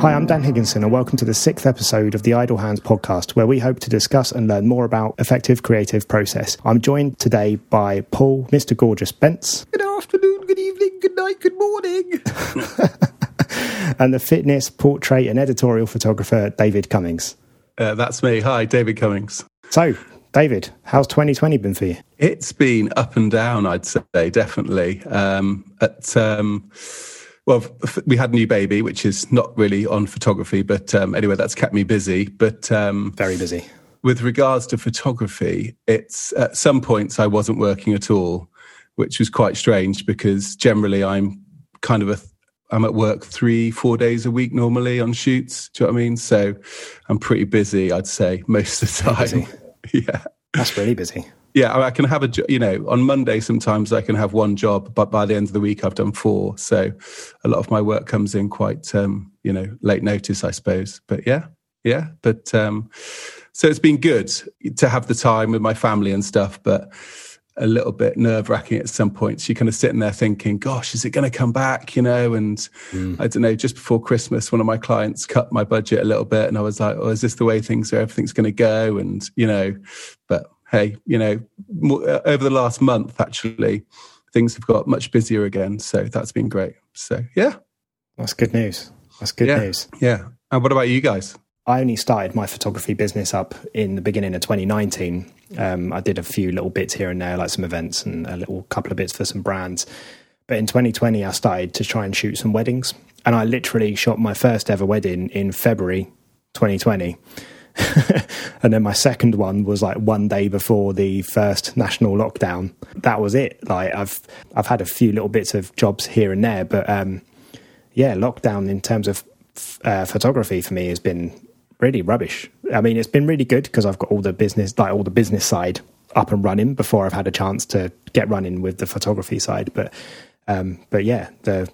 Hi, I'm Dan Higginson, and welcome to the sixth episode of the Idle Hands podcast, where we hope to discuss and learn more about effective creative process. I'm joined today by Paul, Mr. Gorgeous Bence. Good afternoon, good evening, good night, good morning. and the fitness, portrait, and editorial photographer, David Cummings. Uh, that's me. Hi, David Cummings. So, David, how's 2020 been for you? It's been up and down, I'd say, definitely. Um, at, um, well, we had a new baby, which is not really on photography, but um, anyway, that's kept me busy. But um, very busy. With regards to photography, it's at some points I wasn't working at all, which was quite strange because generally I'm kind of a I'm at work three, four days a week normally on shoots. Do you know what I mean? So I'm pretty busy, I'd say, most of the time. yeah. That's really busy. Yeah, I can have a, you know, on Monday sometimes I can have one job, but by the end of the week I've done four. So a lot of my work comes in quite, um, you know, late notice, I suppose. But yeah, yeah. But um, so it's been good to have the time with my family and stuff. But a little bit nerve wracking at some points. You're kind of sitting there thinking, gosh, is it going to come back? You know, and mm. I don't know, just before Christmas, one of my clients cut my budget a little bit and I was like, oh, is this the way things are? Everything's going to go. And, you know, but hey, you know, more, uh, over the last month, actually, things have got much busier again. So that's been great. So yeah. That's good news. That's good yeah. news. Yeah. And what about you guys? I only started my photography business up in the beginning of 2019. Um, I did a few little bits here and there, like some events and a little couple of bits for some brands. But in 2020, I started to try and shoot some weddings. And I literally shot my first ever wedding in February 2020. and then my second one was like one day before the first national lockdown. That was it. Like I've I've had a few little bits of jobs here and there, but um, yeah, lockdown in terms of uh, photography for me has been really rubbish. I mean, it's been really good because I've got all the business, like all the business side up and running before I've had a chance to get running with the photography side. But, um, but yeah, the,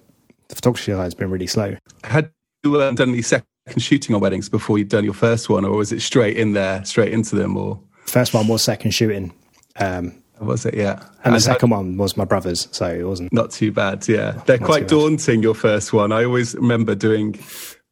the photography side has been really slow. Had you done any second shooting on weddings before you'd done your first one, or was it straight in there, straight into them? Or first one was second shooting. Um, was it? Yeah. And, and the second one was my brother's, so it wasn't not too bad. Yeah, they're quite daunting. Your first one, I always remember doing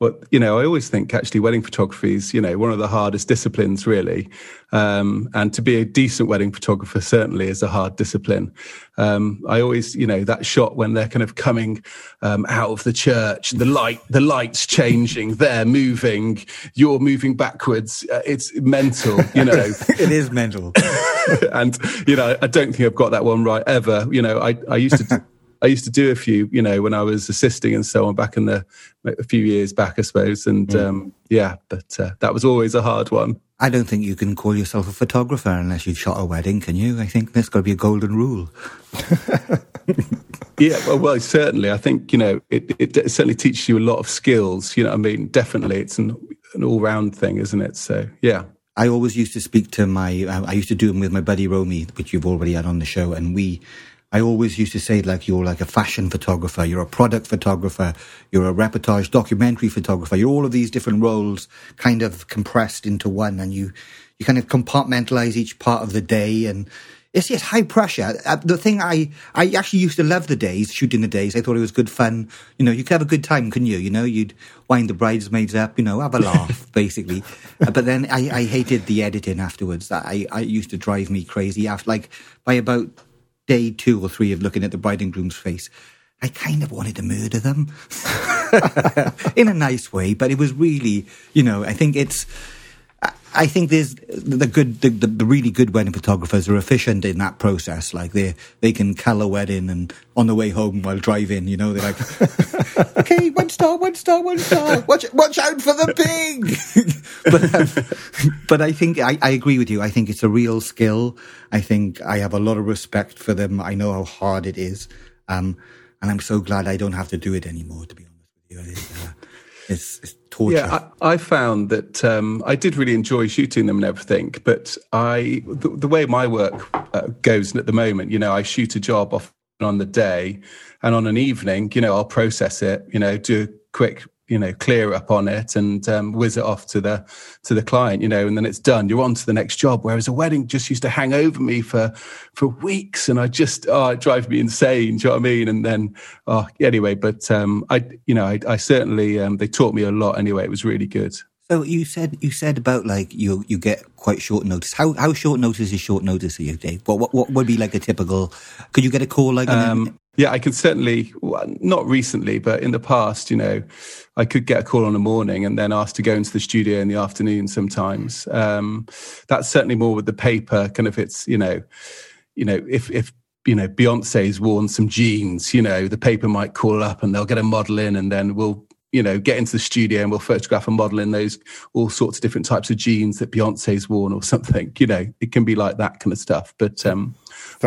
but you know, I always think actually wedding photography is you know one of the hardest disciplines really, um, and to be a decent wedding photographer certainly is a hard discipline. Um, I always you know that shot when they're kind of coming um, out of the church, the light, the lights changing, they're moving, you're moving backwards. Uh, it's mental, you know. it is mental, and you know I don't think I've got that one right ever. You know, I I used to. I used to do a few, you know, when I was assisting and so on back in the a few years back, I suppose. And mm. um, yeah, but uh, that was always a hard one. I don't think you can call yourself a photographer unless you've shot a wedding, can you? I think that's got to be a golden rule. yeah, well, well, certainly. I think you know it, it, it. certainly teaches you a lot of skills. You know, I mean, definitely, it's an an all round thing, isn't it? So, yeah. I always used to speak to my. I used to do them with my buddy Romy, which you've already had on the show, and we I always used to say like you're like a fashion photographer, you're a product photographer, you're a reportage documentary photographer, you're all of these different roles kind of compressed into one and you, you kind of compartmentalize each part of the day and it's just high pressure. Uh, the thing I, I actually used to love the days, shooting the days. I thought it was good fun. You know, you could have a good time, couldn't you? You know, you'd wind the bridesmaids up, you know, have a laugh, basically. Uh, but then I, I hated the editing afterwards. That I, I used to drive me crazy after, like, by about day two or three of looking at the bride and groom's face, I kind of wanted to murder them. In a nice way, but it was really, you know, I think it's, I think there's the good, the, the, really good wedding photographers are efficient in that process. Like they, they can color wedding and on the way home while driving, you know, they're like, okay, one star, one star, one star. Watch, watch out for the pig. but, um, but I think I, I agree with you. I think it's a real skill. I think I have a lot of respect for them. I know how hard it is. Um, and I'm so glad I don't have to do it anymore, to be honest with you. Uh, it's, it's torture. Yeah, I, I found that um, I did really enjoy shooting them and everything, but I the, the way my work uh, goes at the moment, you know, I shoot a job off on the day, and on an evening, you know, I'll process it, you know, do a quick you know clear up on it and um, whiz it off to the to the client you know and then it's done you're on to the next job whereas a wedding just used to hang over me for for weeks and i just oh it drives me insane do you know what i mean and then oh anyway but um i you know i, I certainly um, they taught me a lot anyway it was really good so you said you said about like you you get quite short notice. How how short notice is short notice for you, Dave? What what, what would be like a typical? Could you get a call like? Um, yeah, I could certainly, not recently, but in the past, you know, I could get a call on a morning and then asked to go into the studio in the afternoon sometimes. Um, that's certainly more with the paper, kind of it's, you know, you know, if, if, you know, Beyonce's worn some jeans, you know, the paper might call up and they'll get a model in and then we'll, you know, get into the studio and we'll photograph a model in those all sorts of different types of jeans that Beyonce's worn or something. You know, it can be like that kind of stuff. But um,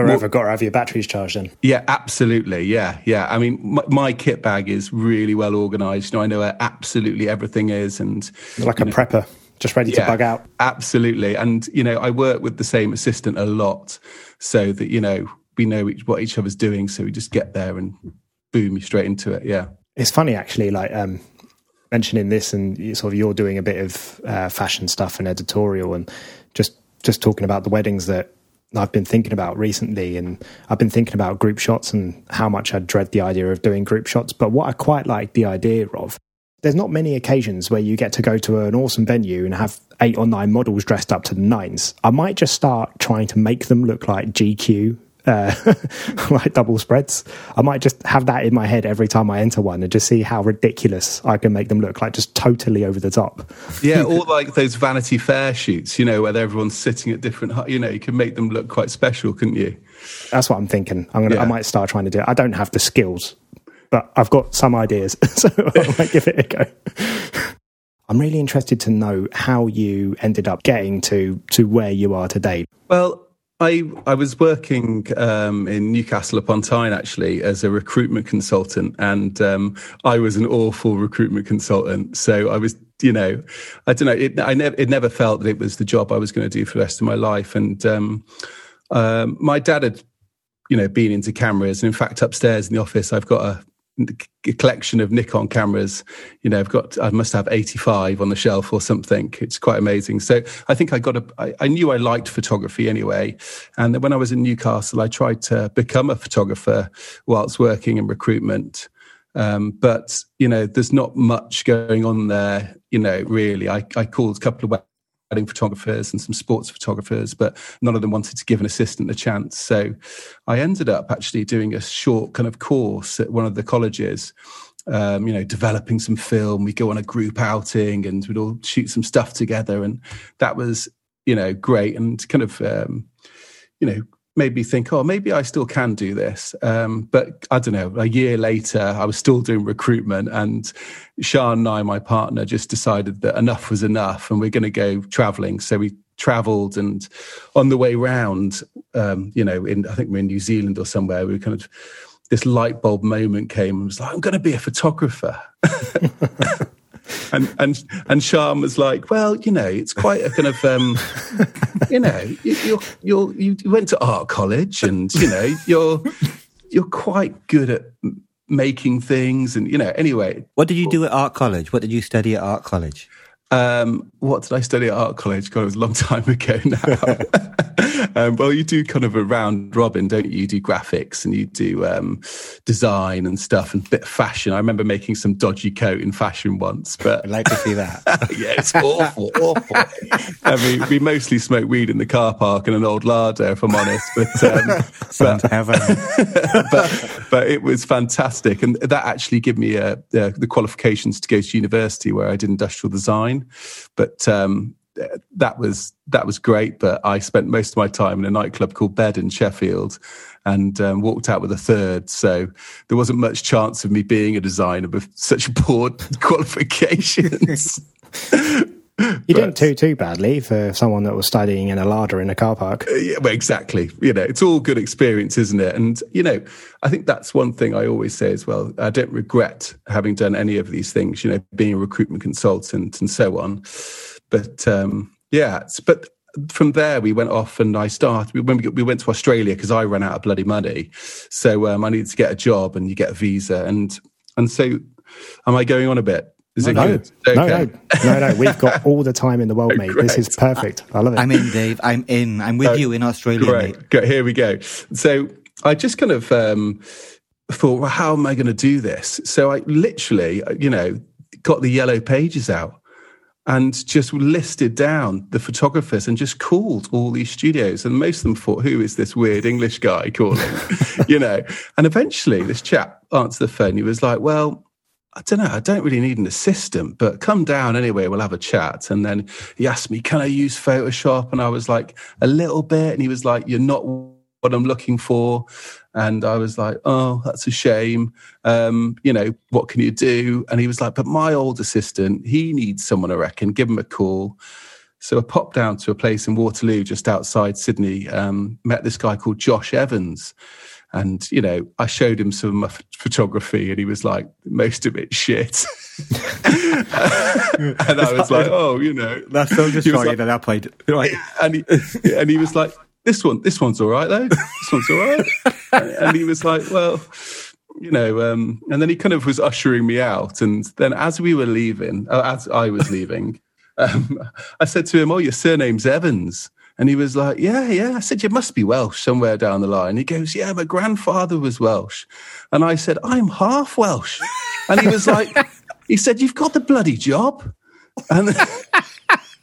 Forever got to have your batteries charged in. Yeah, absolutely. Yeah, yeah. I mean, my, my kit bag is really well organized. You know, I know where absolutely everything is, and like a know, prepper, just ready yeah, to bug out. Absolutely, and you know, I work with the same assistant a lot, so that you know we know each, what each other's doing, so we just get there and boom, you straight into it. Yeah, it's funny actually. Like um, mentioning this, and sort of you're doing a bit of uh, fashion stuff and editorial, and just just talking about the weddings that I've been thinking about recently, and I've been thinking about group shots and how much I dread the idea of doing group shots. But what I quite like the idea of, there's not many occasions where you get to go to an awesome venue and have eight or nine models dressed up to the nines. I might just start trying to make them look like GQ uh, like double spreads. I might just have that in my head every time I enter one and just see how ridiculous I can make them look like just totally over the top. yeah, or like those Vanity Fair shoots, you know, where everyone's sitting at different, you know, you can make them look quite special, couldn't you? That's what I'm thinking. I'm gonna, yeah. I might start trying to do it. I don't have the skills, but I've got some ideas, so I might give it a go. I'm really interested to know how you ended up getting to to where you are today. Well, I I was working um, in Newcastle upon Tyne actually as a recruitment consultant, and um, I was an awful recruitment consultant. So I was, you know, I don't know. It, I never it never felt that it was the job I was going to do for the rest of my life. And um, um, my dad had, you know, been into cameras, and in fact, upstairs in the office, I've got a a collection of Nikon cameras. You know, I've got, I must have 85 on the shelf or something. It's quite amazing. So I think I got a, I, I knew I liked photography anyway. And when I was in Newcastle, I tried to become a photographer whilst working in recruitment. Um, but, you know, there's not much going on there, you know, really. I, I called a couple of wedding photographers and some sports photographers, but none of them wanted to give an assistant a chance. So I ended up actually doing a short kind of course at one of the colleges. Um, you know, developing some film. We go on a group outing and we'd all shoot some stuff together, and that was, you know, great and kind of, um, you know, made me think, oh, maybe I still can do this. Um, but I don't know. A year later, I was still doing recruitment, and Sian and I, my partner, just decided that enough was enough, and we're going to go traveling. So we travelled, and on the way round, um, you know, in I think we're in New Zealand or somewhere, we were kind of this light bulb moment came and was like, I'm going to be a photographer. and and and Sian was like, well, you know, it's quite a kind of, um, you know, you, you're, you're you went to art college, and you know, you're you're quite good at making things, and you know, anyway. What did you do at art college? What did you study at art college? Um, what did I study at art college? God, it was a long time ago now. um, well, you do kind of a round robin, don't you? You do graphics and you do um, design and stuff and bit of fashion. I remember making some dodgy coat in fashion once, but I'd like to see that. yeah, it's awful, awful. I mean, we mostly smoke weed in the car park in an old larder, if I'm honest. But um, but, heaven. but but it was fantastic, and that actually gave me uh, the qualifications to go to university where I did industrial design But um, that was that was great. But I spent most of my time in a nightclub called Bed in Sheffield, and um, walked out with a third. So there wasn't much chance of me being a designer with such poor qualifications. You but, didn't do too badly for someone that was studying in a larder in a car park. Uh, yeah, well, exactly. You know, it's all good experience, isn't it? And you know, I think that's one thing I always say as well. I don't regret having done any of these things. You know, being a recruitment consultant and so on. But um, yeah, but from there we went off and I started when we, we went to Australia because I ran out of bloody money, so um, I needed to get a job and you get a visa and and so am I going on a bit? Is it no, good? no, no, no, no. We've got all the time in the world, mate. This is perfect. I love it. I'm in, Dave. I'm in. I'm with you in Australia, Great. mate. Go, here we go. So I just kind of um, thought, well, how am I going to do this? So I literally, you know, got the yellow pages out and just listed down the photographers and just called all these studios. And most of them thought, who is this weird English guy calling? you know, and eventually this chap answered the phone. He was like, well, I don't know, I don't really need an assistant, but come down anyway, we'll have a chat. And then he asked me, can I use Photoshop? And I was like, a little bit. And he was like, you're not what I'm looking for. And I was like, oh, that's a shame. Um, you know, what can you do? And he was like, but my old assistant, he needs someone, I reckon, give him a call. So I popped down to a place in Waterloo, just outside Sydney, um, met this guy called Josh Evans. And, you know, I showed him some of my photography and he was like, most of it shit. and I was like, oh, you know. That's so disappointed like, at that point. Right. And he, and he was like, this one, this one's all right though. This one's all right. and he was like, well, you know, um, and then he kind of was ushering me out. And then as we were leaving, uh, as I was leaving, um, I said to him, oh, your surname's Evans. And he was like, Yeah, yeah. I said, You must be Welsh somewhere down the line. He goes, Yeah, my grandfather was Welsh. And I said, I'm half Welsh. And he was like, He said, You've got the bloody job. And, and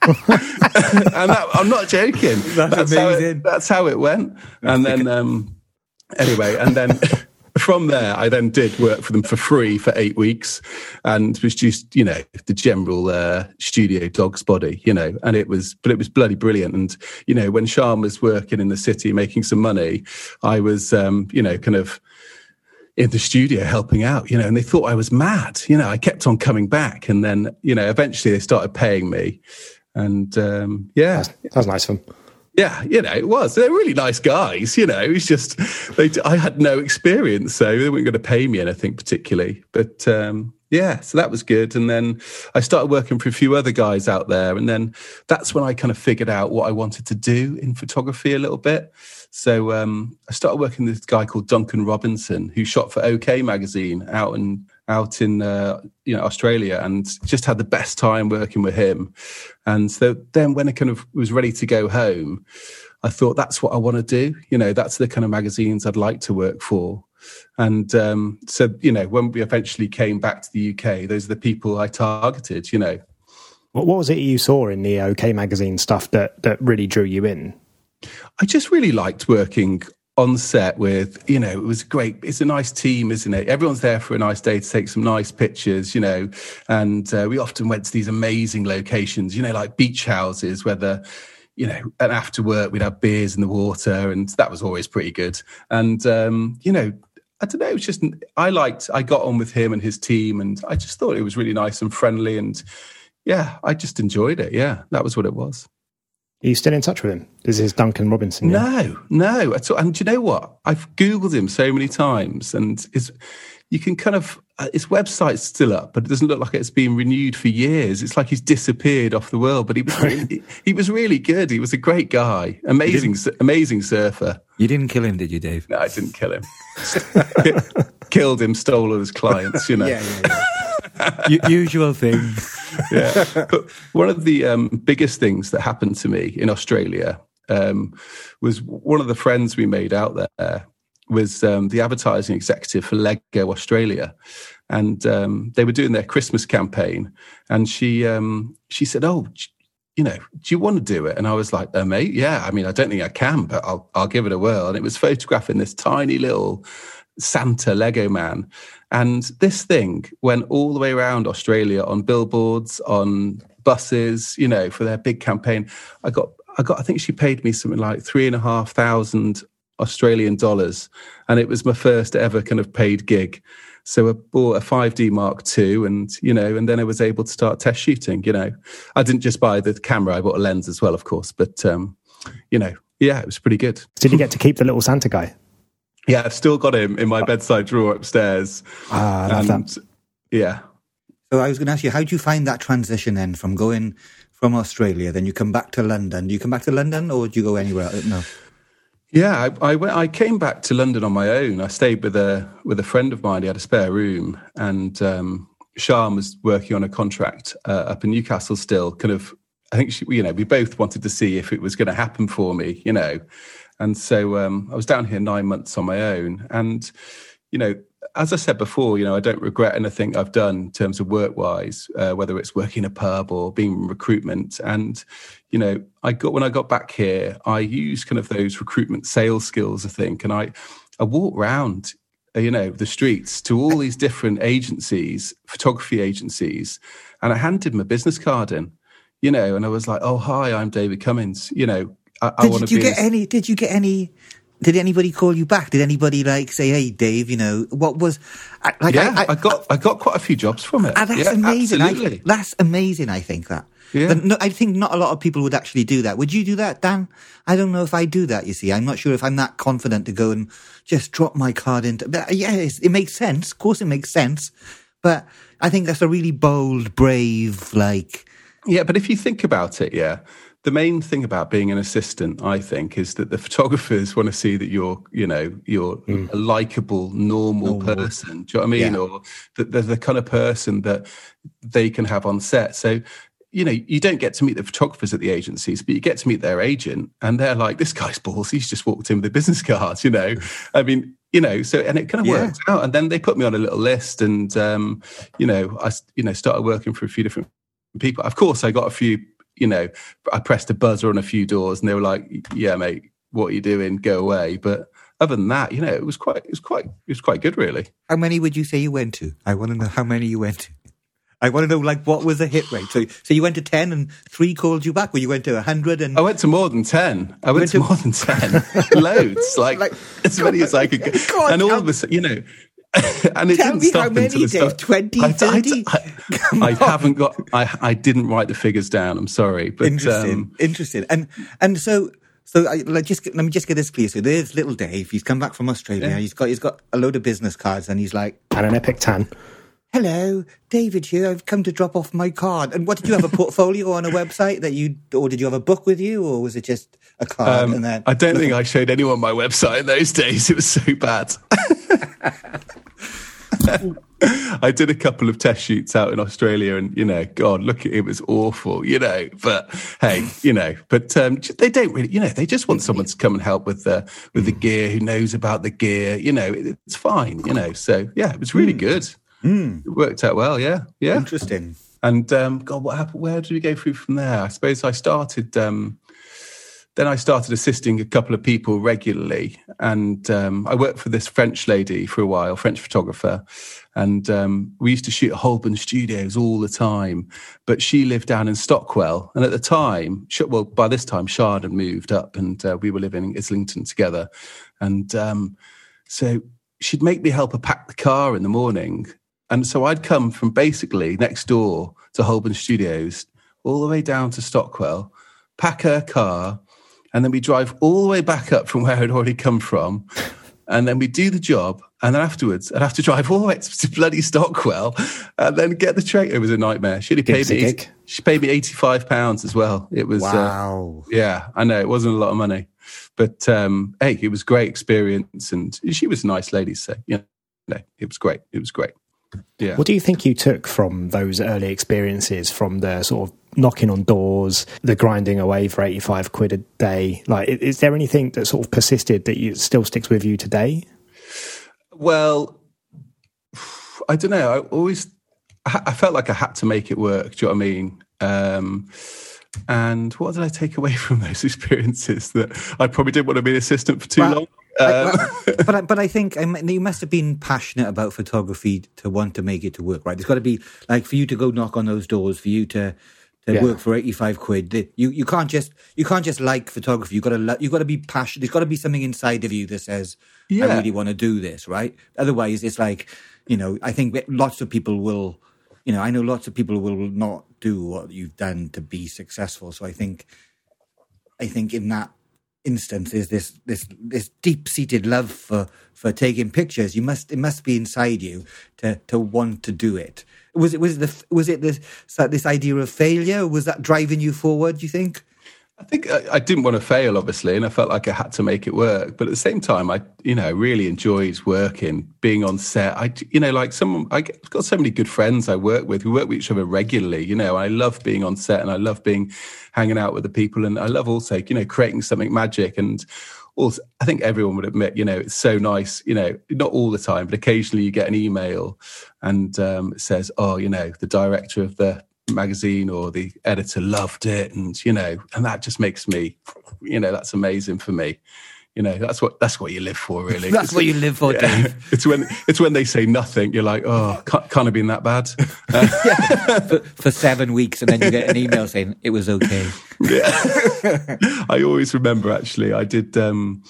that, I'm not joking. That's, that's amazing. How it, that's how it went. And then, um, anyway, and then from there, I then did work for them for free for eight weeks and was just, you know, the general uh, studio dog's body, you know, and it was, but it was bloody brilliant. And, you know, when Sian was working in the city making some money, I was, um, you know, kind of, in the studio helping out, you know, and they thought I was mad. You know, I kept on coming back, and then you know, eventually they started paying me, and um, yeah, that's, that's nice of them. Yeah, you know, it was. They're really nice guys. You know, it's just they. I had no experience, so they weren't going to pay me anything particularly. But um, yeah, so that was good. And then I started working for a few other guys out there, and then that's when I kind of figured out what I wanted to do in photography a little bit. So um, I started working with this guy called Duncan Robinson, who shot for OK magazine out in out in uh, you know Australia, and just had the best time working with him. And so then, when I kind of was ready to go home, I thought that's what I want to do. You know, that's the kind of magazines I'd like to work for. And um, so, you know, when we eventually came back to the UK, those are the people I targeted. You know, what, what was it you saw in the OK magazine stuff that that really drew you in? I just really liked working on set with, you know, it was great. It's a nice team, isn't it? Everyone's there for a nice day to take some nice pictures, you know. And uh, we often went to these amazing locations, you know, like beach houses where the, you know, and after work we'd have beers in the water, and that was always pretty good. And um, you know, I don't know, it was just I liked. I got on with him and his team, and I just thought it was really nice and friendly, and yeah, I just enjoyed it. Yeah, that was what it was. Are you still in touch with him? Is this is Duncan Robinson. Yeah? No, no. At all. And do you know what? I've Googled him so many times and it's, you can kind of, uh, his website's still up, but it doesn't look like it's been renewed for years. It's like he's disappeared off the world, but he was really, he was really good. He was a great guy. Amazing, amazing surfer. You didn't kill him, did you, Dave? No, I didn't kill him. Killed him, stole all his clients, you know. yeah, yeah, yeah. usual thing yeah. But one of the um, biggest things that happened to me in Australia um, was one of the friends we made out there was um, the advertising executive for Lego Australia, and um, they were doing their Christmas campaign. And she um, she said, "Oh, you know, do you want to do it?" And I was like, uh, "Mate, yeah. I mean, I don't think I can, but I'll I'll give it a whirl." And it was photographing this tiny little Santa Lego man. And this thing went all the way around Australia on billboards, on buses, you know, for their big campaign. I got, I got, I think she paid me something like three and a half thousand Australian dollars. And it was my first ever kind of paid gig. So I bought a 5D Mark II and, you know, and then I was able to start test shooting, you know. I didn't just buy the camera, I bought a lens as well, of course. But, um, you know, yeah, it was pretty good. Did you get to keep the little Santa guy? Yeah, I've still got him in my bedside drawer upstairs. Ah, and, that. Yeah. So I was going to ask you, how did you find that transition then from going from Australia, then you come back to London? Do you come back to London or do you go anywhere? No. Yeah, I, I, went, I came back to London on my own. I stayed with a with a friend of mine. He had a spare room, and um, Sian was working on a contract uh, up in Newcastle still, kind of. I think she, you know we both wanted to see if it was going to happen for me, you know, and so um, I was down here nine months on my own, and you know as I said before, you know, I don't regret anything I've done in terms of work wise, uh, whether it's working a pub or being in recruitment. And, you know, I got when I got back here, I used kind of those recruitment sales skills, I think, and I, I walked around, uh, you know, the streets to all these different agencies, photography agencies, and I handed my business card in, you know, and I was like, "Oh, hi, I'm David Cummings," you know. I, I did you get any? Did you get any did anybody call you back? Did anybody like say, "Hey, Dave, you know what was?" Like, yeah, I, I, I got I got quite a few jobs from it. Ah, that's yeah, amazing. I, that's amazing. I think that. Yeah. No, I think not a lot of people would actually do that. Would you do that, Dan? I don't know if I do that. You see, I'm not sure if I'm that confident to go and just drop my card into. But yeah, it makes sense. Of course, it makes sense. But I think that's a really bold, brave, like. Yeah, but if you think about it, yeah, the main thing about being an assistant, I think, is that the photographers want to see that you're, you know, you're mm. a likable, normal, normal, person. Do you know what I mean? Yeah. Or that they're the kind of person that they can have on set. So, you know, you don't get to meet the photographers at the agencies, but you get to meet their agent, and they're like, "This guy's balls. He's just walked in with a business card." You know, I mean, you know, so and it kind of yeah. worked out. And then they put me on a little list, and um, you know, I, you know, started working for a few different people. Of course, I got a few you know, I pressed a buzzer on a few doors and they were like, yeah, mate, what are you doing? Go away. But other than that, you know, it was quite, it was quite, it was quite good, really. How many would you say you went to? I want to know how many you went to. I want to know, like, what was the hit rate? So, so you went to 10 and three called you back, or you went to 100 and. I went to more than 10. I went, went to, to, more than 10. Loads. Like, like as many as I could get. and all of a sudden, you know, and it Tell didn't stop how many, until Dave, 20, 30? I, I, I, I haven't got, I, I didn't write the figures down. I'm sorry. But, interesting. Um, interesting. And, and so, so I, like, just let me just get this clear. So there's little Dave. He's come back from Australia. Yeah. He's got he's got a load of business cards, and he's like, and an epic tan. Hello, David here. I've come to drop off my card. And what did you have a portfolio on a website that you, or did you have a book with you, or was it just a card? Um, and then I don't think I showed anyone my website in those days. It was so bad. I did a couple of test shoots out in Australia, and you know, God, look, it was awful, you know. But hey, you know, but um, they don't really, you know, they just want someone to come and help with the with the gear, who knows about the gear. You know, it's fine, you know. So yeah, it was really hmm. good. Mm. It worked out well. Yeah, yeah. Interesting. And um, God, what happened? Where did we go through from there? I suppose I started. Um, then I started assisting a couple of people regularly, and um, I worked for this French lady for a while, French photographer, and um, we used to shoot at Holborn Studios all the time. But she lived down in Stockwell, and at the time, well, by this time, Sian had moved up, and uh, we were living in Islington together, and um, so she'd make me help her pack the car in the morning, and so I'd come from basically next door to Holborn Studios, all the way down to Stockwell, pack her car and then we drive all the way back up from where I'd already come from. And then we do the job. And then afterwards, I'd have to drive all the way to bloody Stockwell and then get the train. It was a nightmare. She only paid me, she paid me 85 pounds as well. It was, uh, wow. Uh, yeah, I know it wasn't a lot of money, but, um, hey, it was great experience. And she was a nice lady. So, you know, it was great. It was great. Yeah. What do you think you took from those early experiences, from the sort of knocking on doors, the grinding away for 85 quid a day? Like, is there anything that sort of persisted that you, still sticks with you today? Well, I don't know. I always, I felt like I had to make it work. Do you know what I mean? Um, and what did I take away from those experiences? That I probably didn't want to be an assistant for too well, long. Um, but I, but I think I mean, you must have been passionate about photography to want to make it to work, right? There's got to be like for you to go knock on those doors, for you to to yeah. work for 85 quid. You you can't just you can't just like photography. You got to you got to be passionate. There's got to be something inside of you that says yeah. I really want to do this, right? Otherwise, it's like you know. I think lots of people will. You know, I know lots of people will not do what you've done to be successful. So I think, I think in that instance this this this deep seated love for for taking pictures. You must it must be inside you to to want to do it. Was it was the was it this this idea of failure? Was that driving you forward? Do you think? I think I, I, didn't want to fail, obviously, and I felt like I had to make it work. But at the same time, I, you know, really enjoyed working, being on set. I, you know, like someone, I have got so many good friends I work with. We work with each other regularly. You know, I love being on set, and I love being hanging out with the people, and I love also, you know, creating something magic. And also, I think everyone would admit, you know, it's so nice. You know, not all the time, but occasionally you get an email, and um, it says, "Oh, you know, the director of the magazine or the editor loved it and you know and that just makes me you know that's amazing for me you know that's what that's what you live for really that's it's, what you live for yeah. Dave. it's when it's when they say nothing you're like oh can't, can't have been that bad yeah. for, for, seven weeks and then you get an email saying it was okay yeah i always remember actually i did um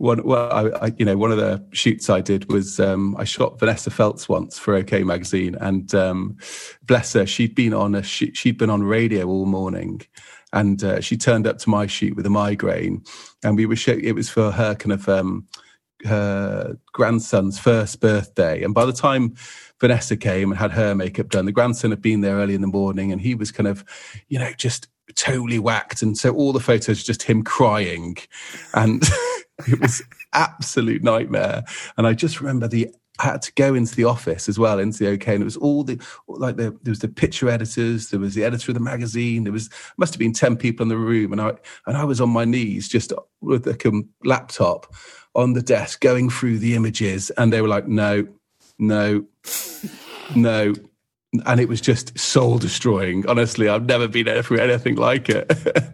one well I, I, you know one of the shoots i did was um, i shot vanessa feltz once for ok magazine and um, bless her she'd been on a she, she'd been on radio all morning and uh, she turned up to my shoot with a migraine and we were show, it was for her kind of um, her grandson's first birthday and by the time vanessa came and had her makeup done the grandson had been there early in the morning and he was kind of you know just totally whacked and so all the photos just him crying and it was absolute nightmare. And I just remember the I had to go into the office as well, into the OK, and it was all the like the, there was the picture editors, there was the editor of the magazine, there was must have been ten people in the room, and I and I was on my knees just with the laptop on the desk going through the images, and they were like, no, no, no, and it was just soul destroying. Honestly, I've never been through anything like it.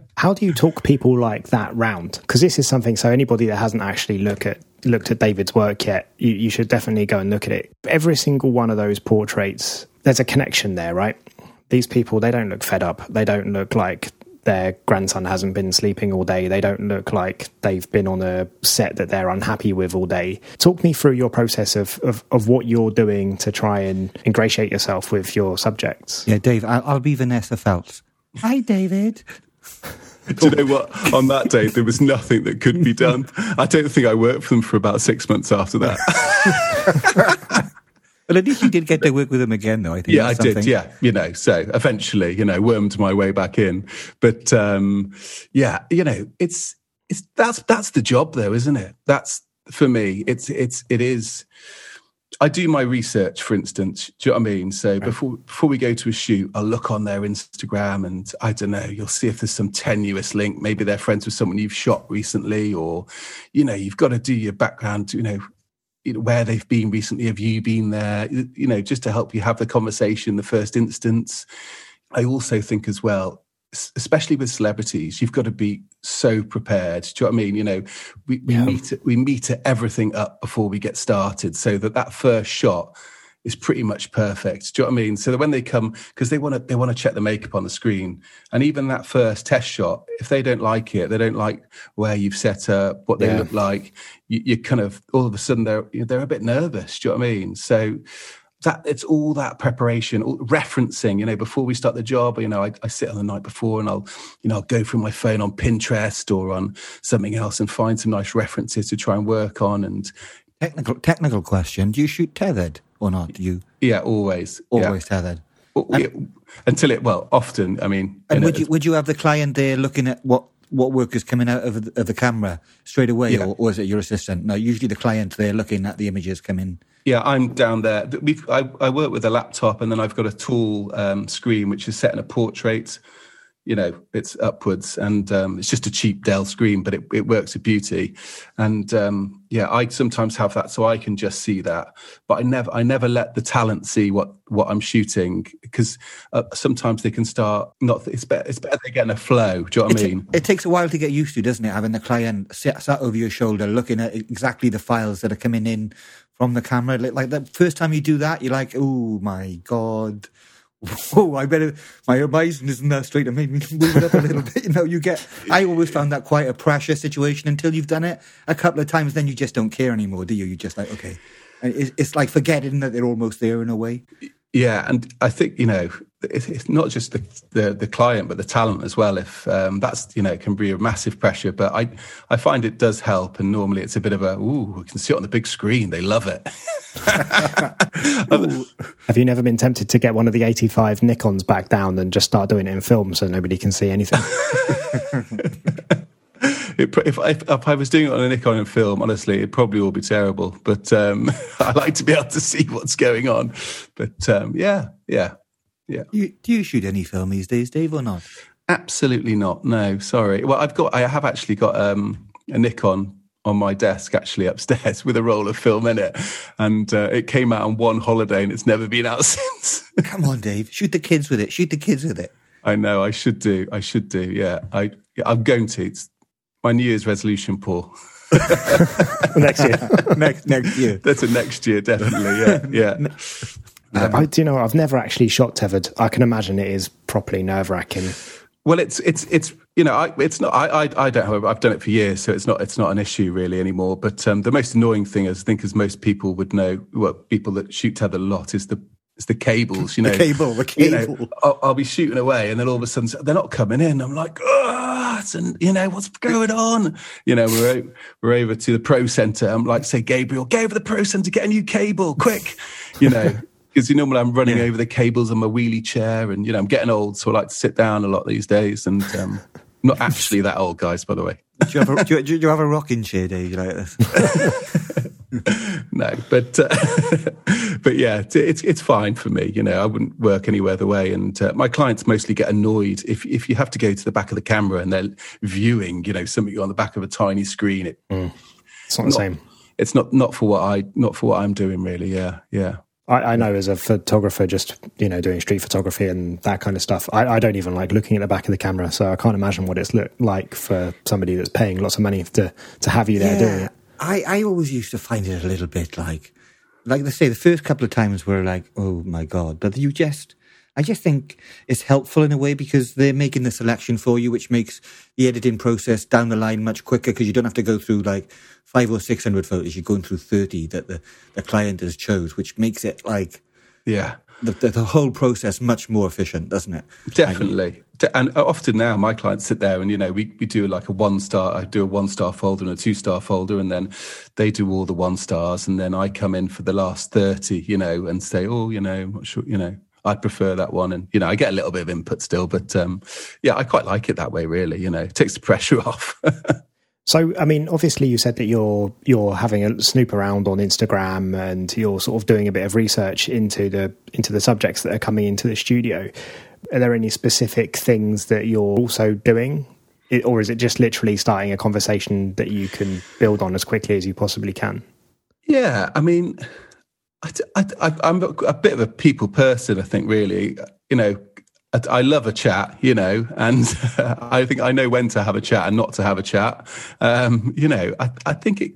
How do you talk people like that round? Because this is something. So anybody that hasn't actually looked at looked at David's work yet, you, you should definitely go and look at it. Every single one of those portraits, there's a connection there, right? These people, they don't look fed up. They don't look like their grandson hasn't been sleeping all day. They don't look like they've been on a set that they're unhappy with all day. Talk me through your process of, of, of what you're doing to try and ingratiate yourself with your subjects. Yeah, Dave, I'll, I'll be Vanessa Feltz. Hi, David. Do you know what? On that day, there was nothing that could be done. I don't think I worked for them for about six months after that. Well, at least you did get to work with him again, though. I think. Yeah, I did. Yeah, you know, so eventually, you know, wormed my way back in. But um, yeah, you know, it's it's that's that's the job, though, isn't it? That's for me. It's it's it is. I do my research, for instance. Do you know what I mean? So right. before before we go to a shoot, I'll look on their Instagram, and I don't know. You'll see if there's some tenuous link. Maybe they're friends with someone you've shot recently, or you know, you've got to do your background. You know, you know, where they've been recently. Have you been there? You know, just to help you have the conversation in the first instance. I also think as well, especially with celebrities, you've got to be so prepared. Do you know what I mean? You know, we, we yeah. meet we meet everything up before we get started, so that that first shot is pretty much perfect. Do you know what I mean? So that when they come, because they want to they want to check the makeup on the screen, and even that first test shot, if they don't like it, they don't like where you've set up, what they yeah. look like, you, you, kind of all of a sudden they're they're a bit nervous. Do you know what I mean? So that it's all that preparation, all, referencing. You know, before we start the job, you know, I, I, sit on the night before and I'll, you know, I'll go through my phone on Pinterest or on something else and find some nice references to try and work on. And technical technical question: Do you shoot tethered? or not? Do you yeah, always always yeah. tethered. And, until it well, often. I mean, and would you would you have the client there looking at what what work is coming out of the, of the camera straight away, yeah. or, or, is it your assistant? No, usually the client they're looking at the images coming. Yeah, I'm down there. We've, I, I work with a laptop, and then I've got a tool um, screen which is set in a portrait you know it's upwards and um, it's just a cheap dell screen but it, it works a beauty. And um, yeah i sometimes have that so i can just see that. But i never i never let the talent see what what i'm shooting because uh, sometimes they can start not it's better it's better they get in a flow do you know what it i mean? it takes a while to get used to doesn't it having the client sit, sat over your shoulder looking at exactly the files that are coming in from the camera. Like the first time you do that you're like oh my god whoa, oh, I better, my horizon isn't that straight. I made me move it up a little bit. You know, you get, I always found that quite a pressure situation until you've done it a couple of times. Then you just don't care anymore, do you? You're just like, okay. It's, it's like forgetting that they're almost there in a way. Yeah. And I think, you know, it's not just the, the, the client, but the talent as well. If um, that's, you know, it can be a massive pressure, but I, I find it does help. And normally it's a bit of a, ooh, we can see it on the big screen. They love it. Have you never been tempted to get one of the 85 Nikons back down and just start doing it in film so nobody can see anything? It, if, if, if, I was doing it on a Nikon in film, honestly, it'd probably all be terrible. But um, I like to be able to see what's going on. But um, yeah, yeah, yeah. You, do you shoot any film these days, Dave, or not? Absolutely not. No, sorry. Well, I've got, I have actually got um, a Nikon on my desk actually upstairs with a roll of film in it, and uh, it came out on one holiday and it's never been out since. Come on, Dave, shoot the kids with it. Shoot the kids with it. I know. I should do. I should do. Yeah, I. I'm going to. It's my New Year's resolution, Paul. next year. next next year. That's a next year, definitely. Yeah, yeah. Um, I do you know I've never actually shot tethered. I can imagine it is properly nerve wracking. Well, it's it's it's you know I, it's not I, I, I don't have I've done it for years, so it's not it's not an issue really anymore. But um, the most annoying thing, as I think, as most people would know, well, people that shoot tether a lot is the is the cables. You know, the cable, the cable. You know, I'll, I'll, be shooting away, and then all of a sudden they're not coming in. I'm like, ah, and you know what's going on? You know, we're we're over to the pro center. I'm like, say, Gabriel, go over the pro center, get a new cable, quick. You know. Because you know when I'm running yeah. over the cables on my wheelie chair, and you know I'm getting old, so I like to sit down a lot these days. And um, not actually that old, guys, by the way. do, you have a, do, you, do you have a rocking chair, Dave, like this? no, but uh, but yeah, it's it's fine for me. You know, I wouldn't work any other way. And uh, my clients mostly get annoyed if if you have to go to the back of the camera and they're viewing, you know, something on the back of a tiny screen. It, mm. It's not, not the same. It's not not for what I not for what I'm doing really. Yeah, yeah. I, I, know as a photographer, just you know, doing street photography and that kind of stuff. I, I, don't even like looking at the back of the camera, so I can't imagine what it's look like for somebody that's paying lots of money to to have you there yeah. doing it. I, I always used to find it a little bit like, like they say, the first couple of times were like, oh my God. But you just, I just think it's helpful in a way because they're making the selection for you, which makes the editing process down the line much quicker because you don't have to go through like five or 600 photos. You're going through 30 that the, the client has chose, which makes it like, yeah, the, the, the whole process much more efficient, doesn't it? Definitely and often now my clients sit there and you know we, we do like a one star i do a one star folder and a two star folder and then they do all the one stars and then i come in for the last 30 you know and say oh you know not sure you know i prefer that one and you know i get a little bit of input still but um yeah i quite like it that way really you know it takes the pressure off So, I mean, obviously, you said that you're you're having a snoop around on Instagram, and you're sort of doing a bit of research into the into the subjects that are coming into the studio. Are there any specific things that you're also doing? or is it just literally starting a conversation that you can build on as quickly as you possibly can? Yeah, I mean, I, am a bit of a people person, I think, really. You know, I, love a chat, you know, and I think I know when to have a chat and not to have a chat. Um, you know, I, I think it,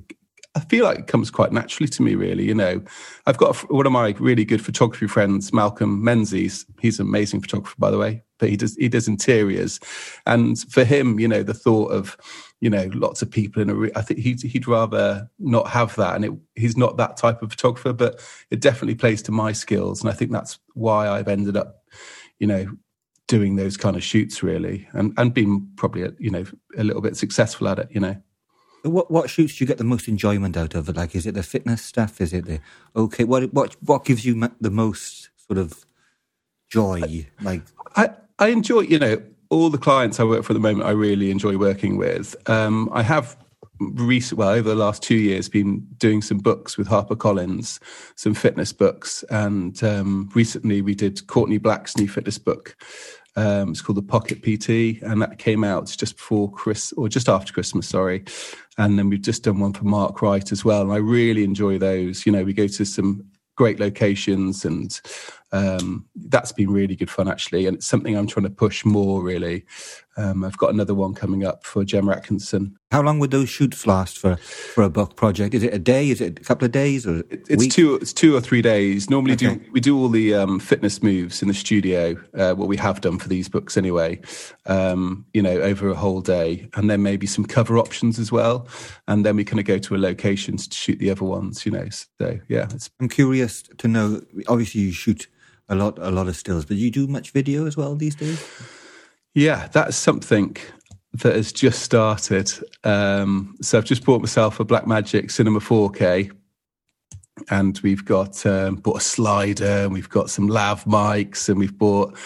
I feel like it comes quite naturally to me, really. You know, I've got one of my really good photography friends, Malcolm Menzies. He's an amazing photographer, by the way, but he does he does interiors, and for him, you know, the thought of you know lots of people in a re- I think he'd he'd rather not have that, and it, he's not that type of photographer, but it definitely plays to my skills, and I think that's why I've ended up, you know, doing those kind of shoots really, and and being probably you know a little bit successful at it, you know. What what shoots do you get the most enjoyment out of? Like, is it the fitness stuff? Is it the okay? What what what gives you the most sort of joy? Like, I I enjoy you know all the clients I work for at the moment. I really enjoy working with. Um, I have recent well over the last two years been doing some books with HarperCollins, some fitness books, and um, recently we did Courtney Black's new fitness book. Um, it's called the Pocket PT, and that came out just before Chris or just after Christmas, sorry. And then we've just done one for Mark Wright as well. And I really enjoy those. You know, we go to some great locations and um, that's been really good fun actually and it's something i'm trying to push more really. Um, i've got another one coming up for gemma atkinson. How long would those shoots last for for a book project? Is it a day? Is it a couple of days or it's two it's two or three days. Normally okay. do we do all the um, fitness moves in the studio uh, what we have done for these books anyway um, you know over a whole day and then maybe some cover options as well and then we kind of go to a location to shoot the other ones you know so yeah i'm curious to know obviously you shoot a lot a lot of stills. But you do much video as well these days? Yeah, that's something that has just started. Um, so I've just bought myself a Blackmagic Cinema 4K, and we've got um, bought a slider, and we've got some lav mics, and we've bought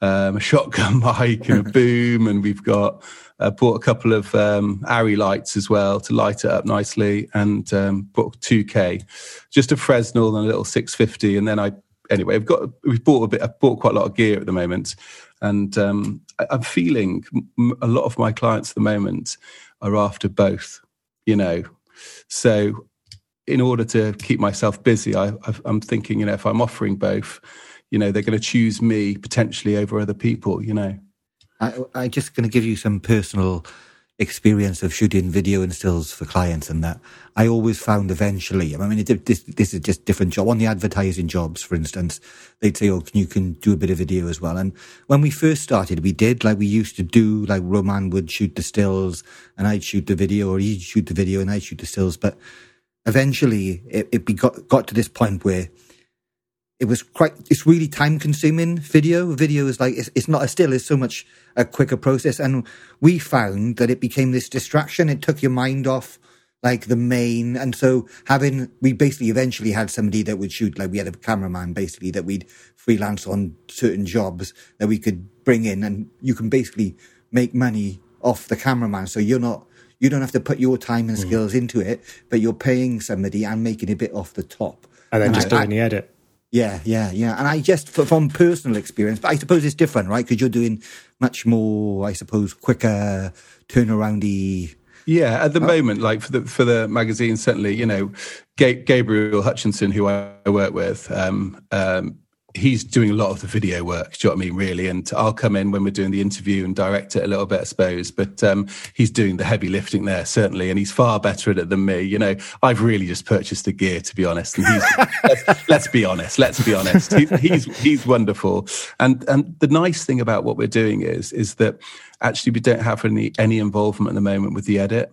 um, a shotgun mic and a boom, and we've got uh, bought a couple of um, ARRI lights as well to light it up nicely, and um, bought 2K, just a Fresnel and a little 650, and then I anyway I've got we've bought a bit. I've bought quite a lot of gear at the moment, and um, I, am feeling a lot of my clients at the moment are after both. You know, so in order to keep myself busy, I, I'm thinking, you know, if I'm offering both, you know, they're going to choose me potentially over other people. You know. I, I'm just going to give you some personal experience of shooting video and stills for clients and that I always found eventually, I mean, this, this is just different job. On the advertising jobs, for instance, they'd say, oh, can you can do a bit of video as well. And when we first started, we did, like we used to do, like Roman would shoot the stills and I'd shoot the video or he'd shoot the video and I'd shoot the stills. But eventually it, it got, got to this point where it was quite it's really time consuming video. Video is like it's, it's not a still it's so much a quicker process. And we found that it became this distraction. It took your mind off like the main. And so having we basically eventually had somebody that would shoot like we had a cameraman basically that we'd freelance on certain jobs that we could bring in. And you can basically make money off the cameraman. So you're not you don't have to put your time and mm. skills mm. into it but you're paying somebody and making a bit off the top. And then and just I, doing I, the edit yeah, yeah, yeah. And I just, from personal experience, but I suppose it's different, right? Because you're doing much more, I suppose, quicker turnaroundy. Yeah, at the oh. moment, like for the for the magazine, certainly, you know, Gabriel Hutchinson, who I work with, um, um, he's doing a lot of the video work. Do you know what I mean? Really, and I'll come in when we're doing the interview and direct it a little bit, I suppose. But um, he's doing the heavy lifting there, certainly, and he's far better at it than me. You know, I've really just purchased the gear, to be honest. And he's let's, let's, be honest. Let's be honest. He, he's he's wonderful. And and the nice thing about what we're doing is is that actually we don't have any any involvement at the moment with the edit.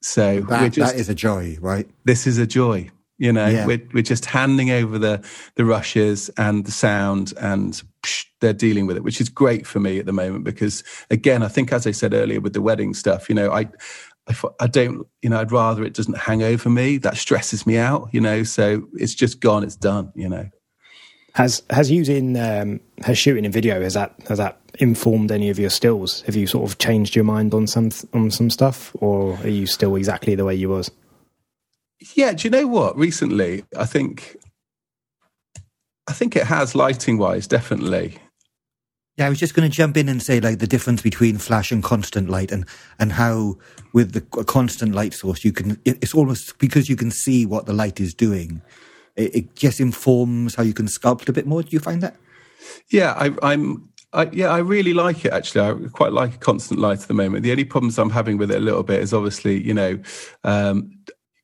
So that, just, that is a joy, right? This is a joy. You know, yeah. we're we're just handing over the the rushes and the sound, and psh, they're dealing with it, which is great for me at the moment because, again, I think as I said earlier with the wedding stuff, you know, I. I, I don't, you know, I'd rather it doesn't hang over me. That stresses me out, you know. So it's just gone. It's done, you know. Has has using um, has shooting in video has that has that informed any of your stills? Have you sort of changed your mind on some on some stuff, or are you still exactly the way you was? Yeah, do you know what? Recently, I think I think it has lighting wise, definitely. Yeah, I was just going to jump in and say like the difference between flash and constant light, and and how with the constant light source you can it's almost because you can see what the light is doing. It, it just informs how you can sculpt a bit more. Do you find that? Yeah, I, am I, yeah, I really like it actually. I quite like a constant light at the moment. The only problems I'm having with it a little bit is obviously, you know, um,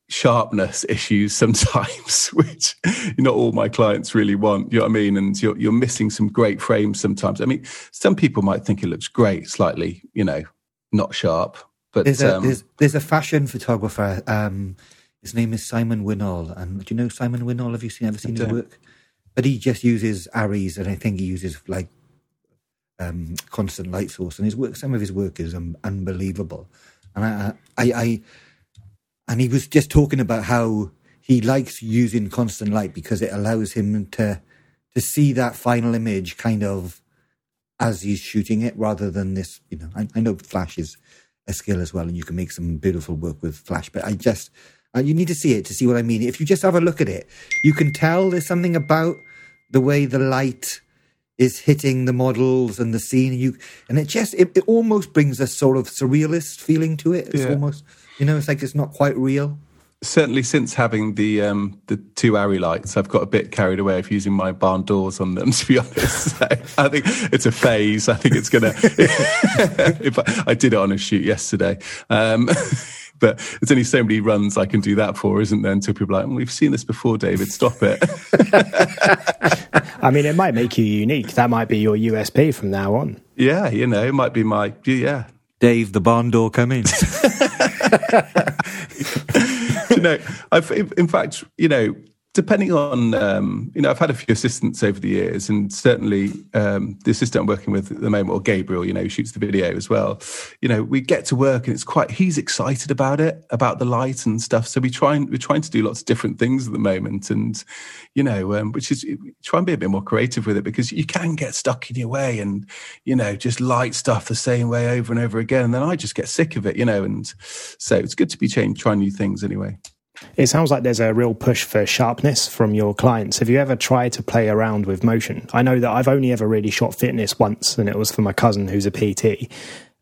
sharpness issues sometimes, which not all my clients really want. You know what I mean? And you're, you're missing some great frames sometimes. I mean, some people might think it looks great, slightly, you know, not sharp. But there's a, um, there's, there's, a fashion photographer. Um, his name is Simon Winnall. And do you know Simon Winnall? Have you seen ever seen his work? But he just uses ARRIs, and I think he uses like um, constant light source. And his work, some of his work is unbelievable. And I, I, I and he was just talking about how he likes using constant light because it allows him to to see that final image kind of as he's shooting it rather than this you know I, I know flash is a skill as well and you can make some beautiful work with flash but i just uh, you need to see it to see what i mean. If you just have a look at it you can tell there's something about the way the light is hitting the models and the scene. And you and it just it, it almost brings a sort of surrealist feeling to it. It's yeah. almost you know, it's like it's not quite real. Certainly, since having the um, the two ARRI lights, I've got a bit carried away of using my barn doors on them. To be honest, so I think it's a phase. I think it's gonna. if I, I, did it on a shoot yesterday. Um, but there's only so many runs I can do that for, isn't there? Until people are like, well, we've seen this before, David, stop it. I mean, it might make you unique. That might be your USP from now on. Yeah, you know, it might be my, yeah. Dave, the barn door, come in. you know, I've, in fact, you know, depending on um, you know i've had a few assistants over the years and certainly um, the assistant i'm working with at the moment or gabriel you know shoots the video as well. You know we get to work and it's quite he's excited about it about the light and stuff. So we try and we're trying to do lots of different things at the moment and you know um, which is try and be a bit more creative with it because you can get stuck in your way and you know just light stuff the same way over and over again. And then i just get sick of it you know and so it's good to be trying new things anyway it sounds like there's a real push for sharpness from your clients. Have you ever tried to play around with motion? I know that I've only ever really shot fitness once, and it was for my cousin who's a PT.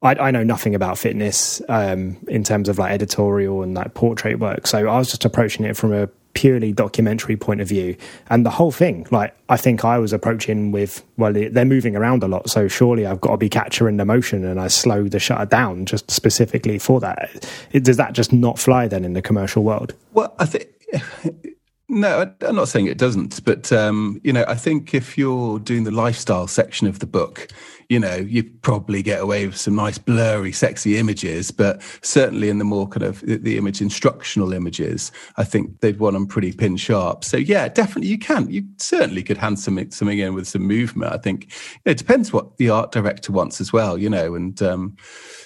I, I know nothing about fitness um, in terms of like editorial and like portrait work, so I was just approaching it from a purely documentary point of view. And the whole thing like i think i was approaching with well they're moving around a lot so surely i've got to be capturing the motion and i slow the shutter down just specifically for that. It, does that just not fly then in the commercial world? Well i think no, I'm not saying it doesn't, but um, you know, I think if you're doing the lifestyle section of the book, you know, you probably get away with some nice blurry, sexy images, but certainly in the more kind of the image instructional images, I think they'd want them pretty pin sharp. So yeah, definitely you can. You certainly could hand something something in with some movement. I think it depends what the art director wants as well, you know, and um,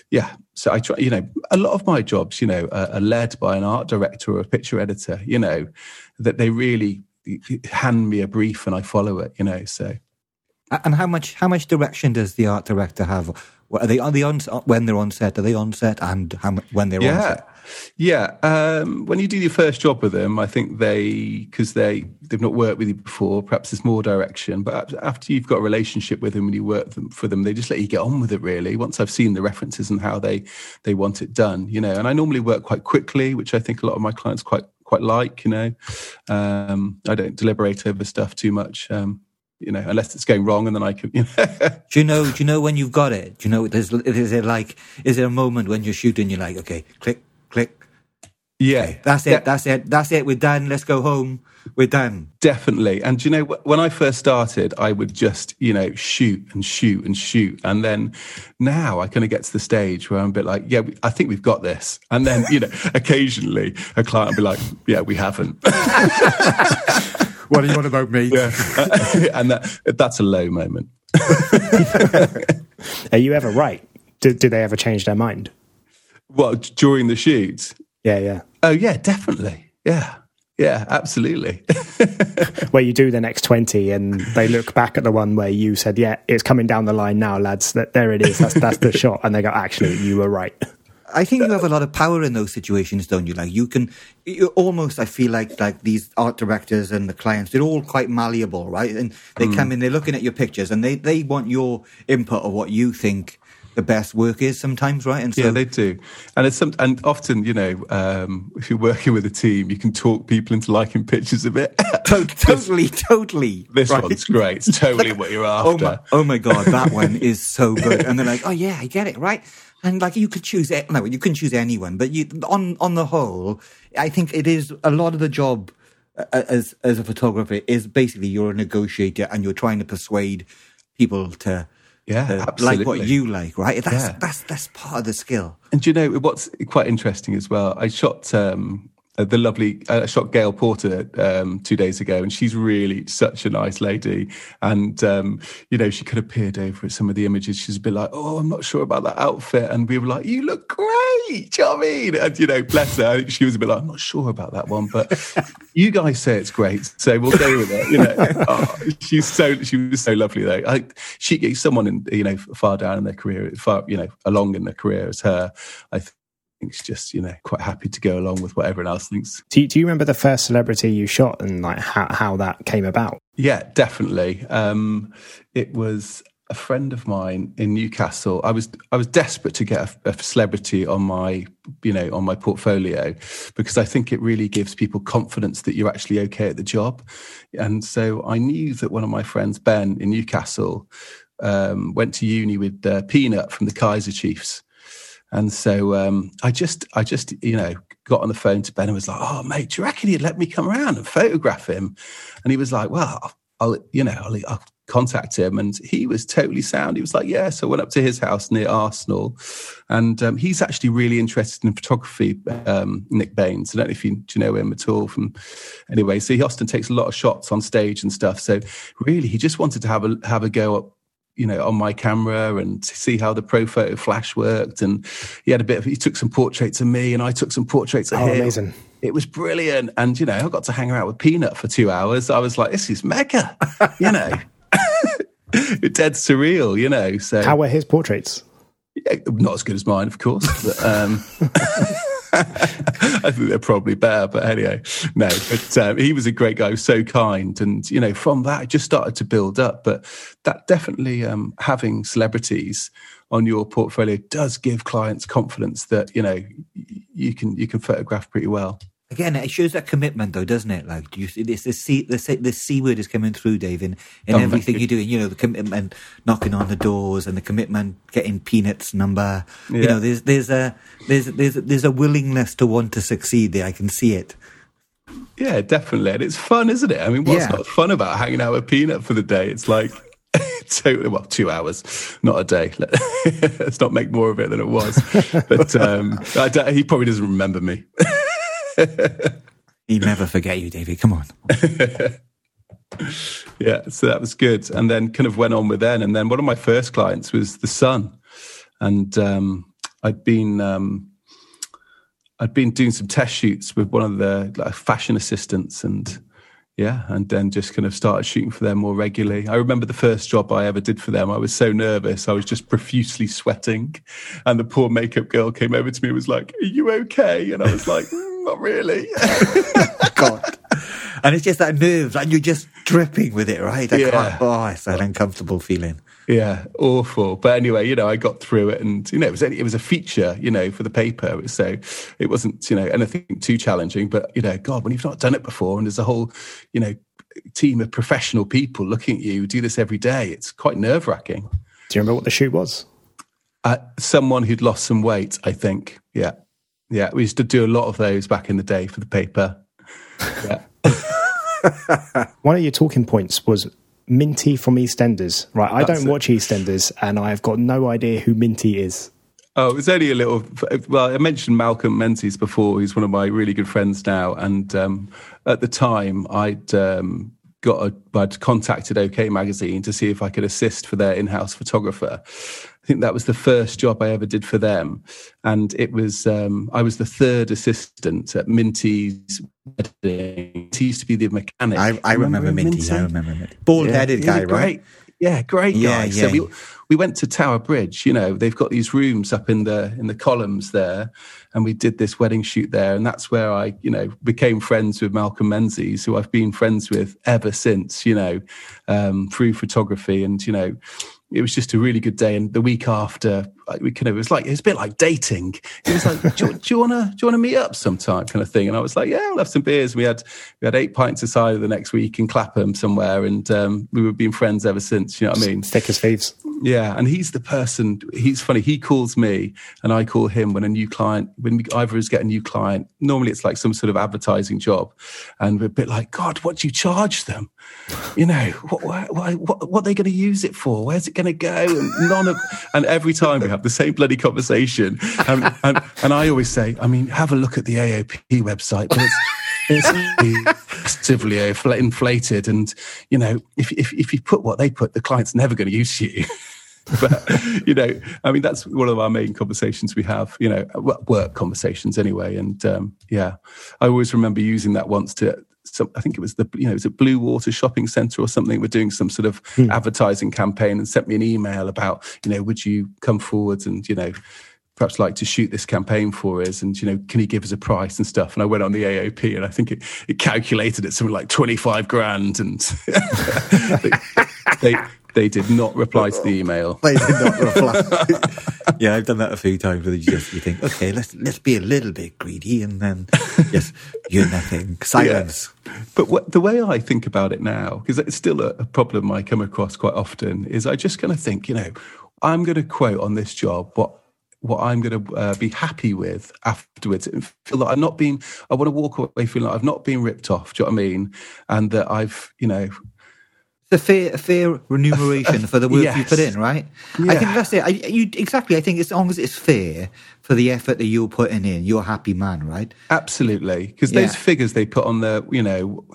yeah. So I try, you know, a lot of my jobs, you know, are, are led by an art director or a picture editor, you know that they really hand me a brief and I follow it, you know. So, and how much how much direction does the art director have? Are they are they on when they're on set? Are they on set and how when they're yeah. on set? Yeah, um, when you do your first job with them, I think they because they they've not worked with you before. Perhaps there's more direction, but after you've got a relationship with them and you work them, for them, they just let you get on with it. Really, once I've seen the references and how they they want it done, you know. And I normally work quite quickly, which I think a lot of my clients quite quite like. You know, um, I don't deliberate over stuff too much. Um, you know, unless it's going wrong, and then I can. You know. do you know? Do you know when you've got it? Do you know? There's, is it like? Is there a moment when you're shooting? You're like, okay, click, click. Yeah, okay, that's it. Yeah. That's it. That's it. We're done. Let's go home we're done. Definitely. And you know, when I first started, I would just, you know, shoot and shoot and shoot. And then now I kind of get to the stage where I'm a bit like, yeah, I think we've got this. And then, you know, occasionally a client will be like, yeah, we haven't. what do you want about me? Yeah. Uh, and that, that's a low moment. Are you ever right? Do, do they ever change their mind? Well, during the shoots? Yeah, yeah. Oh, yeah, definitely. Yeah. Yeah, absolutely. where you do the next 20 and they look back at the one where you said, yeah, it's coming down the line now, lads. That There it is. That's, that's the shot. And they go, actually, you were right. I think you have a lot of power in those situations, don't you? Like you can, you almost. I feel like like these art directors and the clients, they're all quite malleable, right? And they mm. come in, they're looking at your pictures, and they they want your input of what you think the best work is sometimes, right? And so, yeah, they do. And it's some, and often, you know, um, if you're working with a team, you can talk people into liking pictures a bit. totally, totally. This right? one's great. It's totally what you're after. Oh my, oh my god, that one is so good. And they're like, oh yeah, I get it, right? And like you could choose, no, you can choose anyone, but you, on on the whole, I think it is a lot of the job as as a photographer is basically you're a negotiator and you're trying to persuade people to yeah, uh, like what you like, right? That's yeah. that's that's part of the skill. And you know what's quite interesting as well? I shot um, the lovely uh, shot Gail Porter um, two days ago, and she's really such a nice lady. And um, you know, she kind of peered over at some of the images. She's a bit like, "Oh, I'm not sure about that outfit," and we were like, "You look great." Do you know what I mean? And you know, bless her, she was a bit like, "I'm not sure about that one, but you guys say it's great, so we'll go with it." You know, oh, she's so she was so lovely though. I, she gets someone in you know far down in their career, far you know along in their career as her. I it's just you know quite happy to go along with what everyone else thinks. Do you, do you remember the first celebrity you shot and like how, how that came about? Yeah, definitely. Um, it was a friend of mine in Newcastle. I was I was desperate to get a, a, celebrity on my you know on my portfolio because I think it really gives people confidence that you're actually okay at the job. And so I knew that one of my friends, Ben in Newcastle, um, went to uni with uh, Peanut from the Kaiser Chiefs. And so um, I just, I just, you know, got on the phone to Ben and was like, "Oh, mate, do you reckon he'd let me come around and photograph him?" And he was like, "Well, I'll, you know, I'll, I'll contact him, and he was totally sound. He was like, "Yeah." So I went up to his house near Arsenal, and um, he's actually really interested in photography. Um, Nick Baines. I don't know if you, do you know him at all. From anyway, so he often takes a lot of shots on stage and stuff. So really, he just wanted to have a have a go up you know, on my camera and see how the Profoto flash worked. And he had a bit of, he took some portraits of me and I took some portraits of oh, him. Amazing. It was brilliant. And, you know, I got to hang out with Peanut for two hours. I was like, this is mega, you know, dead surreal, you know. So how were his portraits? Yeah, not as good as mine, of course. But, um, I think they're probably better, but anyway, no. But um, he was a great guy, so kind, and you know, from that, it just started to build up. But that definitely um, having celebrities on your portfolio does give clients confidence that you know you can you can photograph pretty well. Again, it shows that commitment, though, doesn't it? Like, do you see this? The c the, the c word is coming through, Dave, in, in oh, everything you. you're doing. You know, the commitment, knocking on the doors, and the commitment, getting peanuts number. Yeah. You know, there's there's a there's there's there's a willingness to want to succeed there. I can see it. Yeah, definitely, and it's fun, isn't it? I mean, what's yeah. not fun about hanging out with Peanut for the day? It's like two well two hours not a day let's not make more of it than it was but um, he probably doesn't remember me He'd never forget you, David. Come on. yeah, so that was good. And then kind of went on with then. And then one of my first clients was The Sun. And um, I'd been. Um, I'd been doing some test shoots with one of the like, fashion assistants, and yeah, and then just kind of started shooting for them more regularly. I remember the first job I ever did for them. I was so nervous. I was just profusely sweating. And the poor makeup girl came over to me and was like, Are you okay? And I was like, not really. God. And it's just that nerves, and you're just dripping with it, right? I yeah. oh, it's an uncomfortable feeling. Yeah, awful. But anyway, you know, I got through it, and you know, it was it was a feature, you know, for the paper. So it wasn't, you know, anything too challenging. But you know, God, when you've not done it before, and there's a whole, you know, team of professional people looking at you do this every day, it's quite nerve wracking. Do you remember what the shoot was? Uh, someone who'd lost some weight, I think. Yeah. Yeah, we used to do a lot of those back in the day for the paper. Yeah. One of your talking points was Minty from EastEnders. Right, I That's don't it. watch EastEnders, and I've got no idea who Minty is. Oh, it was only a little. Well, I mentioned Malcolm Menzies before. He's one of my really good friends now, and um, at the time, I'd um, got a, I'd contacted OK Magazine to see if I could assist for their in-house photographer. I think that was the first job I ever did for them, and it was um, I was the third assistant at Minty's wedding. He used to be the mechanic. I, I remember, remember Minty. I remember Minty. Bald-headed yeah, guy, great, right? Yeah, great guy. Yeah, yeah. So we we went to Tower Bridge. You know, they've got these rooms up in the in the columns there, and we did this wedding shoot there, and that's where I, you know, became friends with Malcolm Menzies, who I've been friends with ever since. You know, um, through photography, and you know it was just a really good day. And the week after, we kind of it was like it's a bit like dating. It was like, do, do, you want to do you want to meet up sometime, kind of thing. And I was like, yeah, we'll have some beers. We had we had eight pints of cider the next week in Clapham somewhere, and um, we were being friends ever since. You know what I mean? Thick as thieves. Yeah, and he's the person. He's funny. He calls me, and I call him when a new client. When we, either of us get a new client, normally it's like some sort of advertising job, and we're a bit like, God, what do you charge them? You know, what what, what, what are they going to use it for? Where's it going to go? And none of, and every time we have the same bloody conversation, and, and, and I always say, I mean, have a look at the AOP website, but it's it's massively inflated. And, you know, if, if, if you put what they put, the client's never going to use you. but, you know, I mean, that's one of our main conversations we have, you know, work conversations anyway. And um, yeah, I always remember using that once to, some, I think it was the, you know, it was at Bluewater Shopping Centre or something. We're doing some sort of hmm. advertising campaign and sent me an email about, you know, would you come forwards and, you know, perhaps like to shoot this campaign for us and you know can he give us a price and stuff and i went on the aop and i think it, it calculated it something like 25 grand and they, they, they did not reply to the email they did not reply yeah i've done that a few times where you just you think okay let's let's be a little bit greedy and then yes you're nothing silence yeah. but what, the way i think about it now because it's still a, a problem i come across quite often is i just kind of think you know i'm going to quote on this job what what I'm going to uh, be happy with afterwards. And feel like I'm not being, I want to walk away feeling like I've not been ripped off. Do you know what I mean? And that I've, you know, the fair fair remuneration for the work Yes. you put in, right? I think that's it. I, you exactly. I think as long as it's fair for the effort that you're putting in, you're a happy man, right? Absolutely, because Yeah. those figures they put on the you know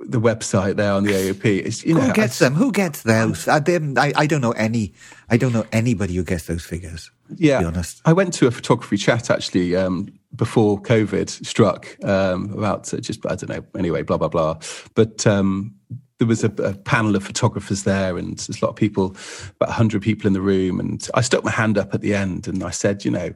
the website there on the AOP, it's you know Who gets I- them? Who gets those? I, I, I don't know any. I don't know anybody who gets those figures. Yeah, to be honest. I went to a photography chat actually um, before COVID struck um, about just I don't know anyway blah blah blah, but. Um, there was a, a panel of photographers there, and there's a lot of people, about hundred people in the room. And I stuck my hand up at the end, and I said, you know,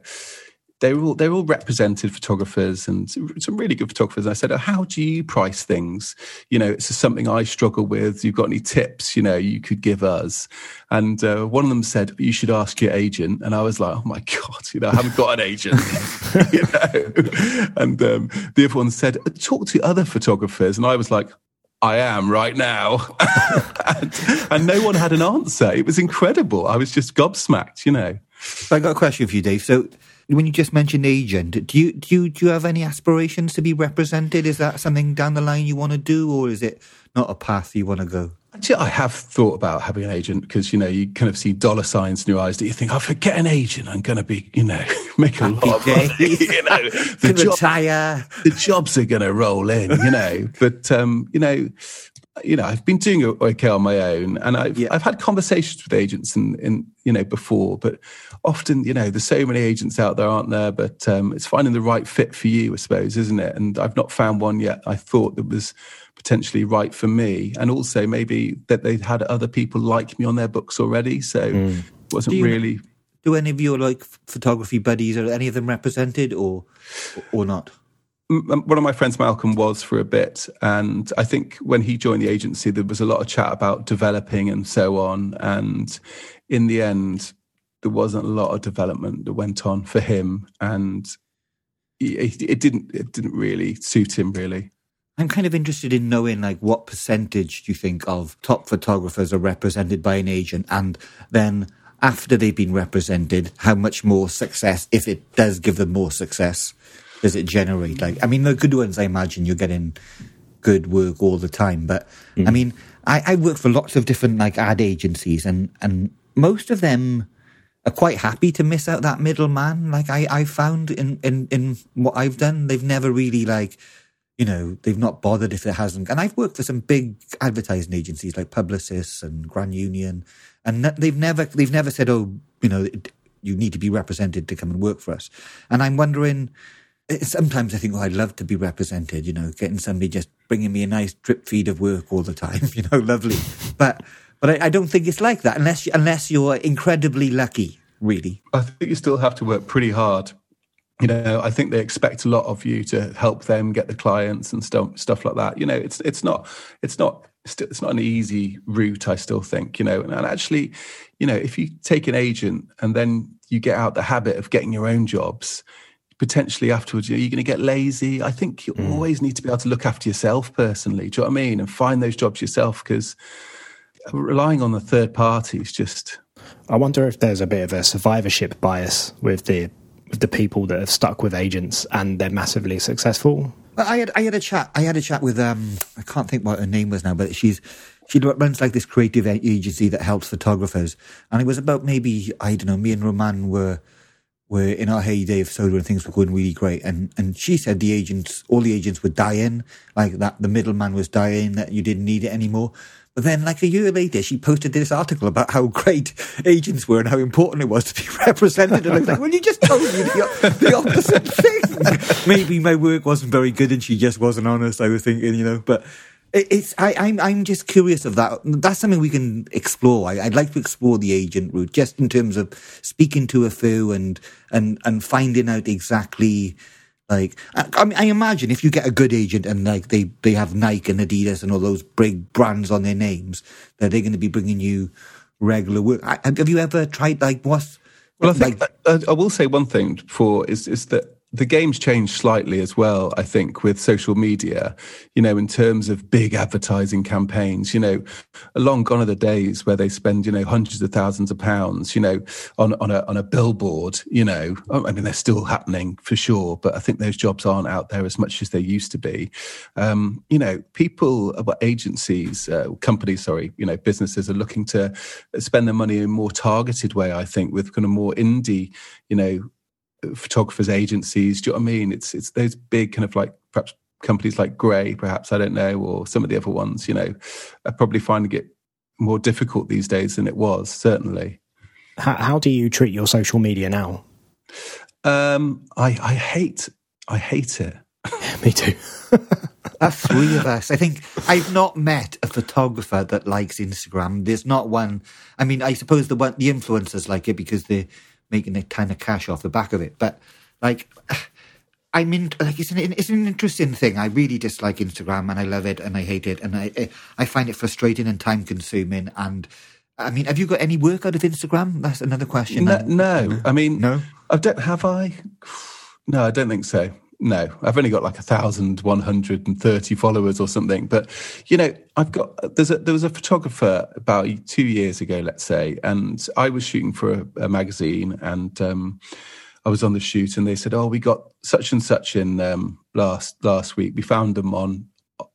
they were all they were all represented photographers and some really good photographers. I said, oh, how do you price things? You know, it's something I struggle with. You've got any tips? You know, you could give us. And uh, one of them said, you should ask your agent. And I was like, oh my god, you know, I haven't got an agent. you know, and um, the other one said, talk to other photographers. And I was like. I am right now. and, and no one had an answer. It was incredible. I was just gobsmacked, you know. I got a question for you, Dave. So when you just mentioned agent, do you do you, do you have any aspirations to be represented? Is that something down the line you want to do, or is it not a path you want to go? Actually, I have thought about having an agent because you know you kind of see dollar signs in your eyes that you think, "Oh, if I get an agent, I'm going to be, you know, make a lot of money." you know, the, job, retire. the jobs are going to roll in, you know. but um, you know, you know, I've been doing okay on my own, and I've Yeah. I've had conversations with agents and in you know before, but often you know there's so many agents out there, aren't there? But um, it's finding the right fit for you, I suppose, isn't it? And I've not found one yet. I thought that was potentially right for me, and also maybe that they'd had other people like me on their books already, so it wasn't Do you- really. Do any of your like photography buddies are any of them represented or or not? one of my friends, Malcolm, was for a bit. And I think when he joined the agency, there was a lot of chat about developing and so on. And in the end, there wasn't a lot of development that went on for him. And it, it didn't, it didn't really suit him, really. I'm kind of interested in knowing like what percentage do you think of top photographers are represented by an agent and then after they've been represented, how much more success, if it does give them more success, does it generate? Like, I mean, the good ones, I imagine you're getting good work all the time. But I mm. mean, I, I work for lots of different like ad agencies and, and most of them are quite happy to miss out that middleman. Like I, I found in, in, in what I've done, they've never really like, you know, they've not bothered if it hasn't. And I've worked for some big advertising agencies like Publicis and Grand Union, and they've never they've never said, oh, you know, you need to be represented to come and work for us. And I'm wondering. eh, Sometimes I think, oh, I'd love to be represented. You know, getting somebody just bringing me a nice drip feed of work all the time. You know, lovely. But but I, I don't think it's like that unless unless you're incredibly lucky. Really, I think you still have to work pretty hard. You know, I think they expect a lot of you to help them get the clients and stuff, stuff like that. You know, it's it's not it's not it's not an easy route. I still think. You know, and, and actually, you know, if you take an agent and then you get out the habit of getting your own jobs, potentially afterwards, you know, you're going to get lazy. I think you mm. always need to be able to look after yourself personally. Do you know what I mean? And find those jobs yourself because relying on the third party is just I wonder if there's a bit of a survivorship bias with the the people that have stuck with agents and they're massively successful. Well, I had I had a chat. I had a chat with um I can't think what her name was now, but she's she runs like this creative agency that helps photographers, and it was about maybe I don't know. Me and Roman were were in our heyday of soda and things were going really great, and and she said the agents, all the agents were dying, like that the middleman was dying, that you didn't need it anymore. But then, like a year later, she posted this article about how great agents were and how important it was to be represented. And I was like, well, you just told me the, the opposite thing. Maybe my work wasn't very good and she just wasn't honest. I was thinking, you know, but it's, I, I'm, I'm just curious of that. That's something we can explore. I, I'd like to explore the agent route just in terms of speaking to a few and, and, and finding out exactly, like, I, I mean, I imagine if you get a good agent and like they, they have Nike and Adidas and all those big brands on their names, that they're going to be bringing you regular work. I, have you ever tried like what's Well, I think like, I, I will say one thing for is is that the game's changed slightly as well, I think, with social media, you know, in terms of big advertising campaigns, you know, long gone are the days where they spend, you know, hundreds of thousands of pounds, you know, on, on a, on a billboard, you know, I mean, they're still happening for sure, but I think those jobs aren't out there as much as they used to be. Um, you know, people, uh, agencies, uh, companies, sorry, you know, businesses are looking to spend their money in a more targeted way, I think, with kind of more indie, you know, photographers agencies do you know what i mean it's it's those big kind of like perhaps companies like Grey perhaps i don't know or some of the other ones you know are probably finding it more difficult these days than it was certainly how, how do you treat your social media now um i i hate i hate it me too That's three of us. I think I've not met a photographer that likes Instagram. There's not one. I mean, I suppose the one the influencers like it because they making a ton of cash off the back of it. But like, I mean, like it's an it's an interesting thing. I really dislike Instagram, and I love it, and I hate it, and I I find it frustrating and time consuming. And I mean, have you got any work out of Instagram? That's another question. No, no. I mean, no. I don't have I. No, I don't think so. No, I've only got like a thousand one hundred and thirty followers or something. But you know, I've got there's a there was a photographer about two years ago, let's say, and I was shooting for a, a magazine, and um, I was on the shoot, and they said, "Oh, we got such and such in um, last last week. We found them on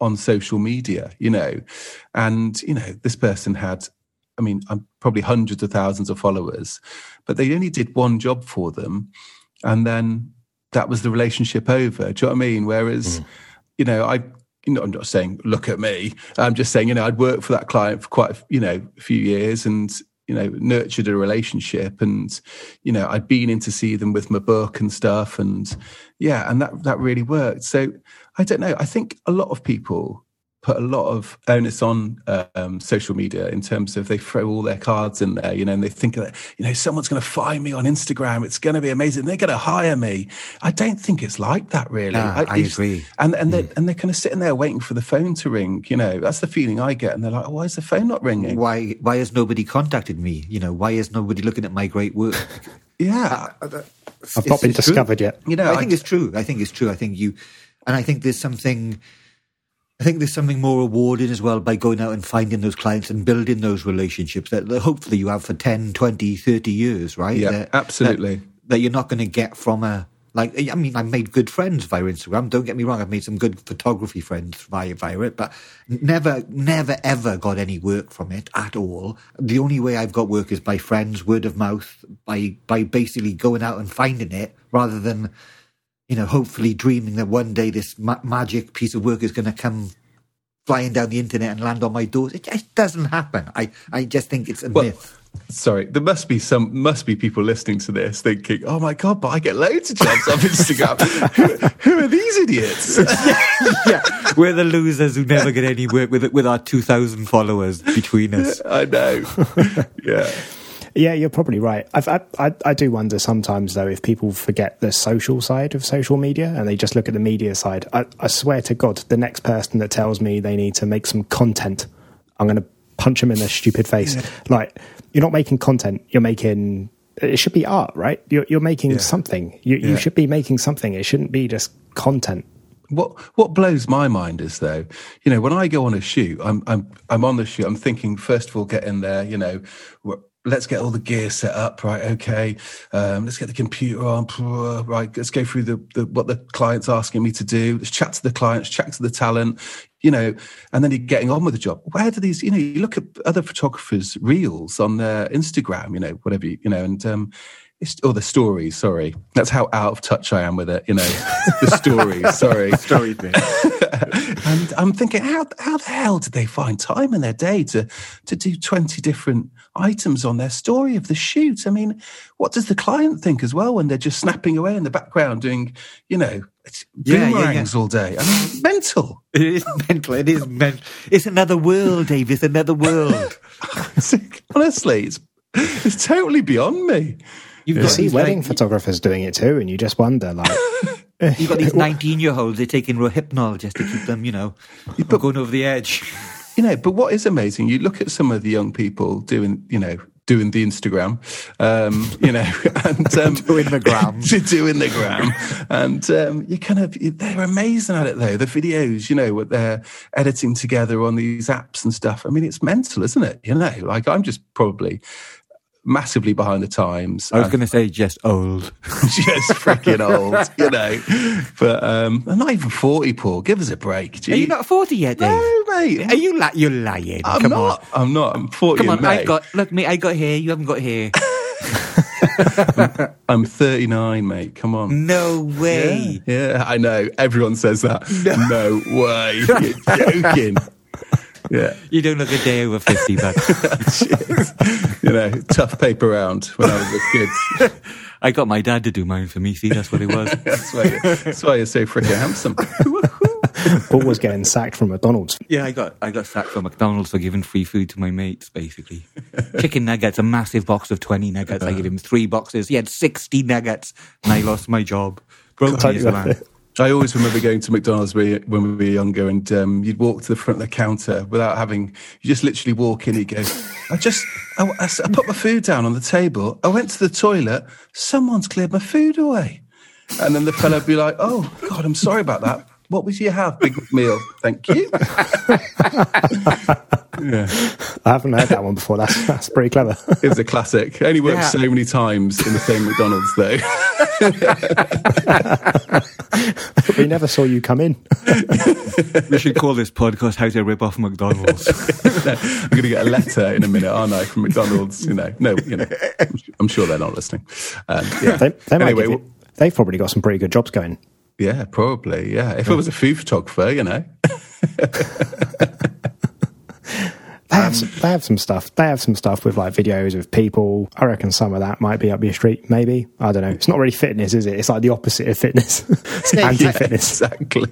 on social media, you know, and you know this person had." I mean, I'm probably hundreds of thousands of followers, but they only did one job for them. And then that was the relationship over. Do you know what I mean? Whereas, mm. you know, I, you know, I'm not saying look at me. I'm just saying, you know, I'd worked for that client for quite, a, you know, a few years and you know nurtured a relationship and you know I'd been in to see them with my book and stuff and yeah and that that really worked so I don't know I think a lot of people put a lot of onus on um, social media in terms of they throw all their cards in there, you know, and they think that, you know, someone's going to find me on Instagram. It's going to be amazing. They're going to hire me. I don't think it's like that, really. I, I agree. And, and, they're, mm. and they're kind of sitting there waiting for the phone to ring, you know, that's the feeling I get. And they're like, oh, why is the phone not ringing? Why, why has nobody contacted me? You know, why is nobody looking at my great work? yeah. I've not been discovered true. yet. You know, I think I, it's true. I think it's true. I think you, and I think there's something, I think there's something more rewarding as well by going out and finding those clients and building those relationships that, hopefully you have for 10, 20, 30 years, right? Yeah, that, absolutely. That, that you're not going to get from a, like, I mean, I've made good friends via Instagram. Don't get me wrong. I've made some good photography friends via, via it, but never, never, ever got any work from it at all. The only way I've got work is by friends, word of mouth, by, by basically going out and finding it rather than, you know, hopefully dreaming that one day this ma- magic piece of work is going to come flying down the internet and land on my doors. It just doesn't happen. I, I just think it's a well, myth. Sorry, there must be some must be people listening to this thinking, "Oh my god, but I get loads of jobs on Instagram. who, who, are these idiots?" yeah, yeah, we're the losers who never get any work with with our two thousand followers between us. I know. Yeah. Yeah, you're probably right. I've, I, I, I do wonder sometimes though if people forget the social side of social media and they just look at the media side. I, I swear to God, the next person that tells me they need to make some content, I'm going to punch them in their stupid face. Yeah. Like you're not making content, you're making. It should be art, right? You're, you're making yeah. something. You, yeah. you should be making something. It shouldn't be just content. What what blows my mind is though, you know, when I go on a shoot, I'm I'm I'm on the shoot. I'm thinking first of all, get in there. You know, let's get all the gear set up right okay. Um, let's get the computer on right let's go through the, the, what the client's asking me to do. Let's chat to the clients chat to the talent you know and then you're getting on with the job. Where do these you know you look at other photographers reels on their instagram you know whatever you, you know and um, or oh, the stories, sorry. That's how out of touch I am with it, you know. the stories, sorry. Story thing. and I'm thinking, how how the hell did they find time in their day to to do 20 different items on their story of the shoot? I mean, what does the client think as well when they're just snapping away in the background doing, you know, yeah, boomerangs yeah, yeah. all day? I mean, mental. It is mental. It is mental. It's another world, Dave. It's another world. Honestly, it's it's totally beyond me. You've you see wedding like, photographers doing it too, and you just wonder, like, you've got these nineteen-year-olds. They're taking Rohypnol just to keep them, you know, but, going over the edge. You know, but what is amazing? You look at some of the young people doing, you know, doing the Instagram, um, you know, and um, doing the gram, doing the gram, and um, you kind of they're amazing at it though. The videos, you know, what they're editing together on these apps and stuff. I mean, it's mental, isn't it? You know, like I'm just probably massively behind the times. I was going to say just old, just freaking old, you know. But um, I'm not even forty, Paul. Give us a break. Gee. Are you not forty yet, Dave? No, mate. Are you la- you're lying? I'm Come not. on. I'm not. I'm forty. Come on, I got look, me. I got here. You haven't got hair. I'm 39, mate. Come on. No way. Yeah, yeah I know. Everyone says that. No, no way. You're joking. Yeah. You don't look a day over 50, but. you know, tough paper round when I was a kid. I got my dad to do mine for me. See, that's what it was. that's, why you're, that's why you're so freaking handsome. Paul was getting sacked from McDonald's. Yeah, I got I got sacked from McDonald's for giving free food to my mates. Basically, chicken nuggets, a massive box of twenty nuggets. I gave him three boxes. He had sixty nuggets, and I lost my job. Broke me as a man. I always remember going to McDonald's when we were younger, and um, you'd walk to the front of the counter without having. You just literally walk in. You go, I just, I, I, put my food down on the table. I went to the toilet. Someone's cleared my food away, and then the fella would be like, "Oh God, I'm sorry about that. What would you have? Big meal, thank you." yeah. I haven't heard that one before. That's that's pretty clever. It was a classic. Only worked yeah. so many times in the same McDonald's though. we never saw you come in. we should call this podcast "How to Rip Off McDonald's." I'm going to get a letter in a minute, aren't I, from McDonald's? You know, no, you know, I'm sure they're not listening. Um, yeah. They, they anyway, it, they've probably got some pretty good jobs going. Yeah, probably. Yeah, if it was a food photographer, you know. They have, some, they have some stuff. They have some stuff with like videos of people. I reckon some of that might be up your street. Maybe I don't know. It's not really fitness, is it? It's like the opposite of fitness. anti-fitness. exactly.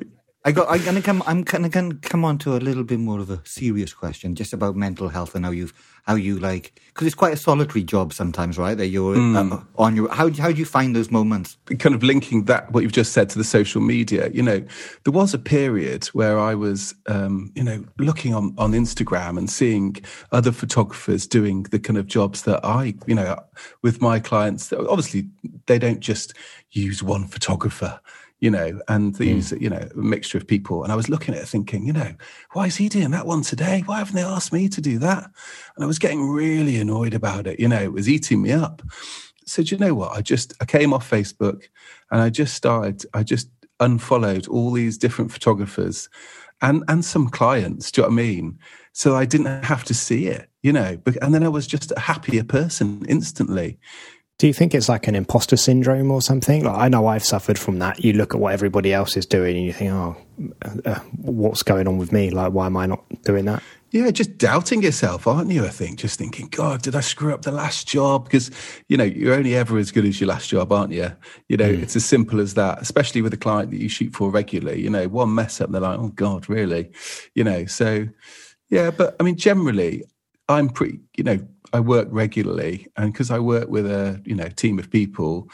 I got. I'm gonna come. I'm gonna, gonna come on to a little bit more of a serious question, just about mental health and how you've how you like because it's quite a solitary job sometimes, right? That you're mm. uh, on your. How how do you find those moments? Kind of linking that what you've just said to the social media. You know, there was a period where I was, um, you know, looking on on Instagram and seeing other photographers doing the kind of jobs that I, you know, with my clients. Obviously, they don't just use one photographer you know, and these, mm. you know, a mixture of people. And I was looking at it thinking, you know, why is he doing that one today? Why haven't they asked me to do that? And I was getting really annoyed about it. You know, it was eating me up. So, do you know what? I just, I came off Facebook and I just started, I just unfollowed all these different photographers and, and some clients. Do you know what I mean? So I didn't have to see it, you know, and then I was just a happier person instantly do you think it's like an imposter syndrome or something? Like I know I've suffered from that. You look at what everybody else is doing and you think, oh, uh, what's going on with me? Like, why am I not doing that? Yeah, just doubting yourself, aren't you? I think just thinking, God, did I screw up the last job? Because you know you're only ever as good as your last job, aren't you? You know, mm. it's as simple as that. Especially with a client that you shoot for regularly. You know, one mess up, they're like, oh God, really? You know, so yeah. But I mean, generally, I'm pretty. You know, I work regularly, and because I work with a you know team of people,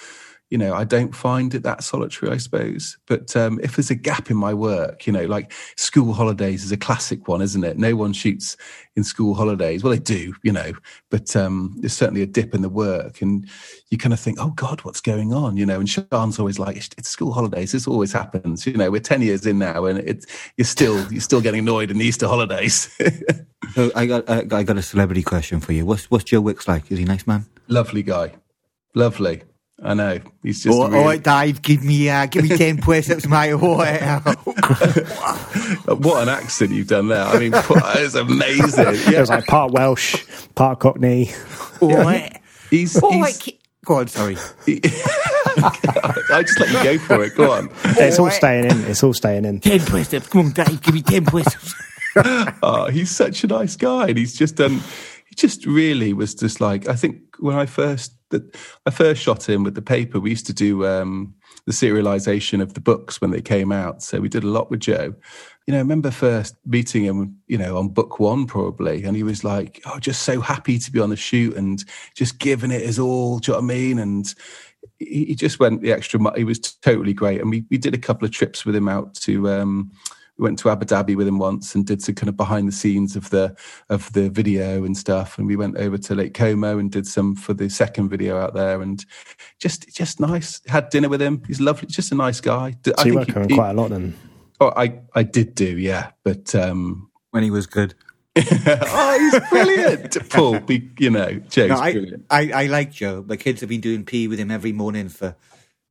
you know, I don't find it that solitary, I suppose. But um, if there's a gap in my work, you know, like school holidays is a classic one, isn't it? No one shoots in school holidays. Well, they do, you know, but um, there's certainly a dip in the work, and you kind of think, oh God, what's going on? You know, and Sian's always like, it's, school holidays. This always happens. You know, we're ten years in now, and it's you're still you're still getting annoyed in the Easter holidays. so I got I got a celebrity question for you. What's what's Joe Wicks like? Is he a nice man? Lovely guy, lovely. I know he's just. Oh, really... oh Dave, give me uh, give me ten push-ups, mate. what an accent you've done there! I mean, it's amazing. Yeah. It was like part Welsh, part Cockney. Yeah. He's, he's... Go on, sorry. I just let you go for it. Go on. It's all staying in. It's all staying in. Ten push-ups. Come on, Dave. Give me ten push-ups. Oh, he's such a nice guy, and he's just done. He just really was just like I think when I first that I first shot him with the paper. We used to do um, the serialization of the books when they came out, so we did a lot with Joe. You know, I remember first meeting him, you know, on book one probably, and he was like, "Oh, just so happy to be on the shoot and just giving it his all." Do you know what I mean? And he, just went the extra. He was totally great, and we we did a couple of trips with him out to. Um, went to Abu Dhabi with him once and did some kind of behind the scenes of the of the video and stuff. And we went over to Lake Como and did some for the second video out there. And just just nice. Had dinner with him. He's lovely. Just a nice guy. So I you work with him quite a lot then. Oh, I I did do, yeah. But um, when he was good. oh, he's brilliant. Paul, be, you know, Joe's no, I, brilliant. I, I like Joe. My kids have been doing pee with him every morning for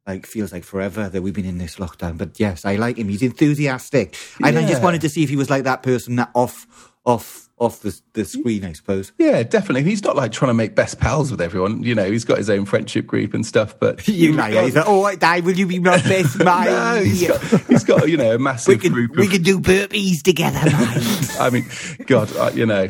like feels like forever that we've been in this lockdown. But yes, I like him. He's enthusiastic. Yeah. And I just wanted to see if he was like that person that off off off the, the screen, I suppose. Yeah, definitely. He's not like trying to make best pals with everyone. You know, he's got his own friendship group and stuff. But you know, he's like, oh, Dad, will you be my best mate? no, he's got, he's got you know a massive we can, group. We of, can do burpees together, mate. I mean, God, I, you know,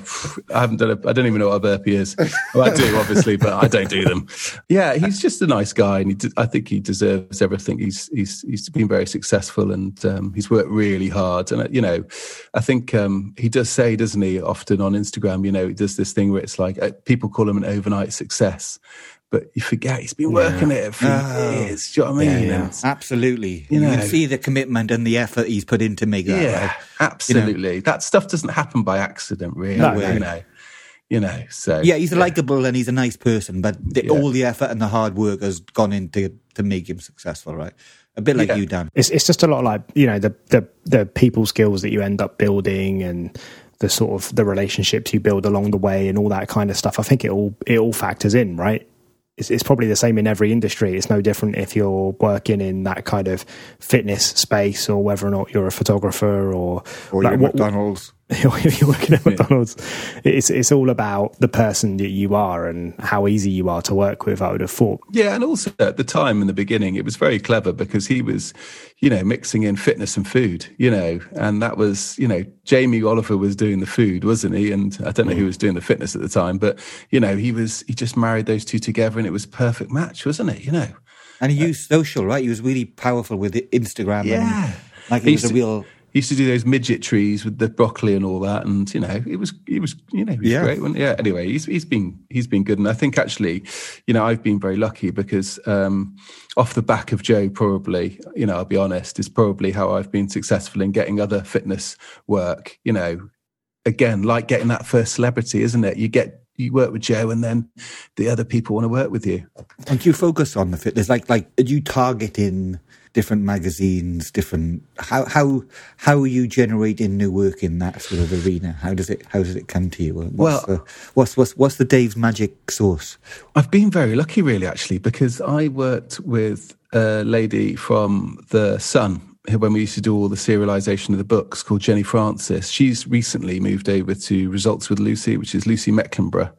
I haven't done. A, I don't even know what a burpee is. Well, I do, obviously, but I don't do them. Yeah, he's just a nice guy, and he, I think he deserves everything. He's he's he's been very successful, and um, he's worked really hard. And you know, I think um, he does say, doesn't he, often on Instagram you know, he does this thing where it's like uh, people call him an overnight success, but you forget he's been working yeah. it for oh. years. Do you know what I mean? Yeah, yeah. Absolutely. You, you can see the commitment and the effort he's put into making that. Yeah, right? absolutely. You know? That stuff doesn't happen by accident, really. No, you know. You know, so yeah, he's likable and he's a nice person, but the, all the effort and the hard work has gone into to make him successful, right? a bit like yeah. you, Dan. It's it's just a lot like you know the the the people skills that you end up building and the sort of the relationships you build along the way and all that kind of stuff. I think it all it all factors in, right? It's, it's, probably the same in every industry. It's no different if you're working in that kind of fitness space or whether or not you're a photographer or or like, what, McDonald's. if you're working at McDonald's, it's it's all about the person that you are and how easy you are to work with. I would have thought. Yeah, and also at the time in the beginning, it was very clever because he was, you know, mixing in fitness and food, you know, and that was, you know, Jamie Oliver was doing the food, wasn't he? And I don't know who mm. was doing the fitness at the time, but you know, he was he just married those two together, and it was perfect match, wasn't it? You know. And he used social, right? He was really powerful with Instagram. Yeah. And, like he was a real he used to do those midget trees with the broccoli and all that, and you know, it was it was you know, yeah. great. Yeah. Anyway, he's he's been he's been good, and I think actually, you know, I've been very lucky because um, off the back of Joe, probably, you know, I'll be honest, is probably how I've been successful in getting other fitness work. You know, again, like getting that first celebrity, isn't it? You get you work with Joe, and then the other people want to work with you. And you focus on the fitness, like like are you targeting different magazines, different how how how are you generating new work in that sort of arena? How does it how does it come to you? What's well, the, what's what's what's the Dave's magic sauce? I've been very lucky, really, actually, because I worked with a lady from the Sun when we used to do all the serialization of the books called Jenny Francis. She's recently moved over to Results with Lucy, which is Lucy Mecklenburgh.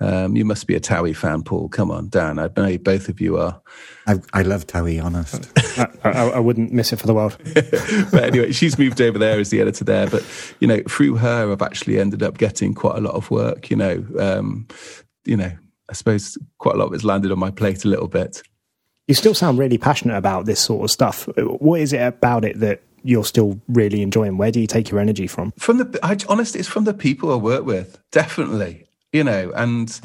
Um, you must be a Towie fan, Paul. Come on, Dan. I know both of you are. I, I love Towie, honest. I, I, I, wouldn't miss it for the world. but anyway, she's moved over there as the editor there. But, you know, through her, I've actually ended up getting quite a lot of work, you know. Um, you know, I suppose quite a lot of it's landed on my plate a little bit you still sound really passionate about this sort of stuff. What is it about it that you're still really enjoying? Where do you take your energy from? From the, I, honestly, it's from the people I work with, definitely. You know, and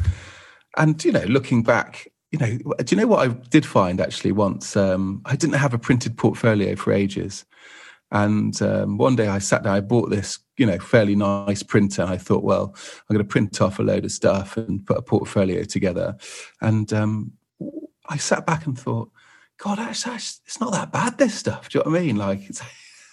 and you know, looking back, you know, do you know what I did find actually once? Um, I didn't have a printed portfolio for ages. And um, one day I sat down, I bought this, you know, fairly nice printer. And I thought, well, I'm going to print off a load of stuff and put a portfolio together. And um, I sat back and thought, God, actually, it's not that bad. This stuff. Do you know what I mean? Like, it's.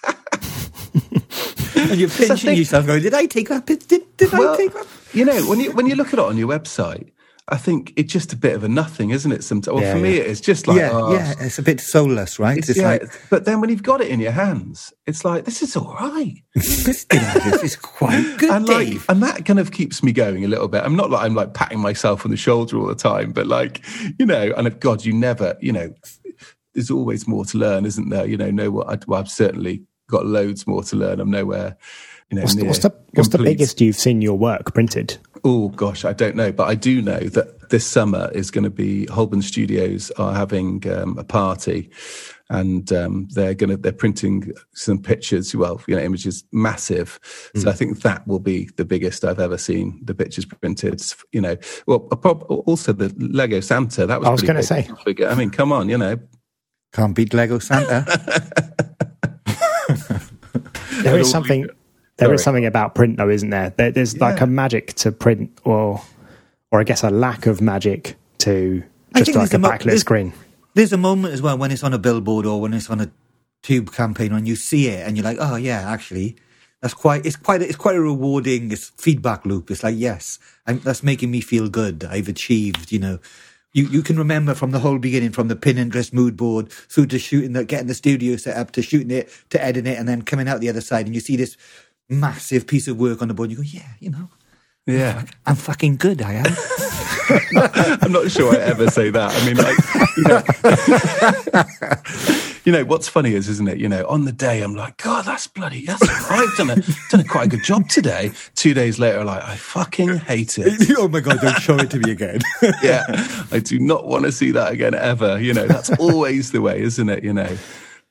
and you're pinching think, yourself, going, "Did I take that? Did, did well, I take that?" You know, when you when you look at it on your website, I think it's just a bit of a nothing, isn't it? Sometimes, well, yeah, for me, it's just like, yeah, oh, yeah, it's a bit soulless, right? It's, it's yeah, like, but then when you've got it in your hands, it's like this is all right. this, is quite good, and Dave. and that kind of keeps me going a little bit. I'm not like I'm like patting myself on the shoulder all the time, but like you know, and if God, you never, you know, there's always more to learn, isn't there? You know, know what I, well, I've certainly got loads more to learn. I'm nowhere. You know, what's, the, what's, the, what's the biggest you've seen your work printed? Oh gosh, I don't know, but I do know that this summer is going to be Holborn Studios are having um, a party, and um, they're going to they're printing some pictures. Well, you know, images massive. Mm. So I think that will be the biggest I've ever seen the pictures printed. You know, well, also the Lego Santa. That was I was going to say. I mean, come on, you know, can't beat Lego Santa. there is something. There is something about print, though, isn't there? there there's like a magic to print, or, or I guess a lack of magic to just like a backlit mo- screen. There's a moment as well when it's on a billboard or when it's on a tube campaign, and you see it, and you're like, oh yeah, actually, that's quite. It's quite. It's quite a rewarding feedback loop. It's like, yes, I'm, that's making me feel good. I've achieved. You know, you, you can remember from the whole beginning, from the Pinterest mood board through to shooting the getting the studio set up to shooting it to editing it, and then coming out the other side, and you see this massive piece of work on the board. You go, yeah, you know, yeah, I'm fucking good. I am. I'm not sure I ever say that. I mean, like, you know, you know, what's funny is, isn't it? You know, on the day I'm like, God, that's bloody, that's right. I've done a, done a quite a good job today. Two days later, like, I fucking hate it. oh my God, don't show it to me again. yeah, I do not want to see that again ever. You know, that's always the way, isn't it? You know.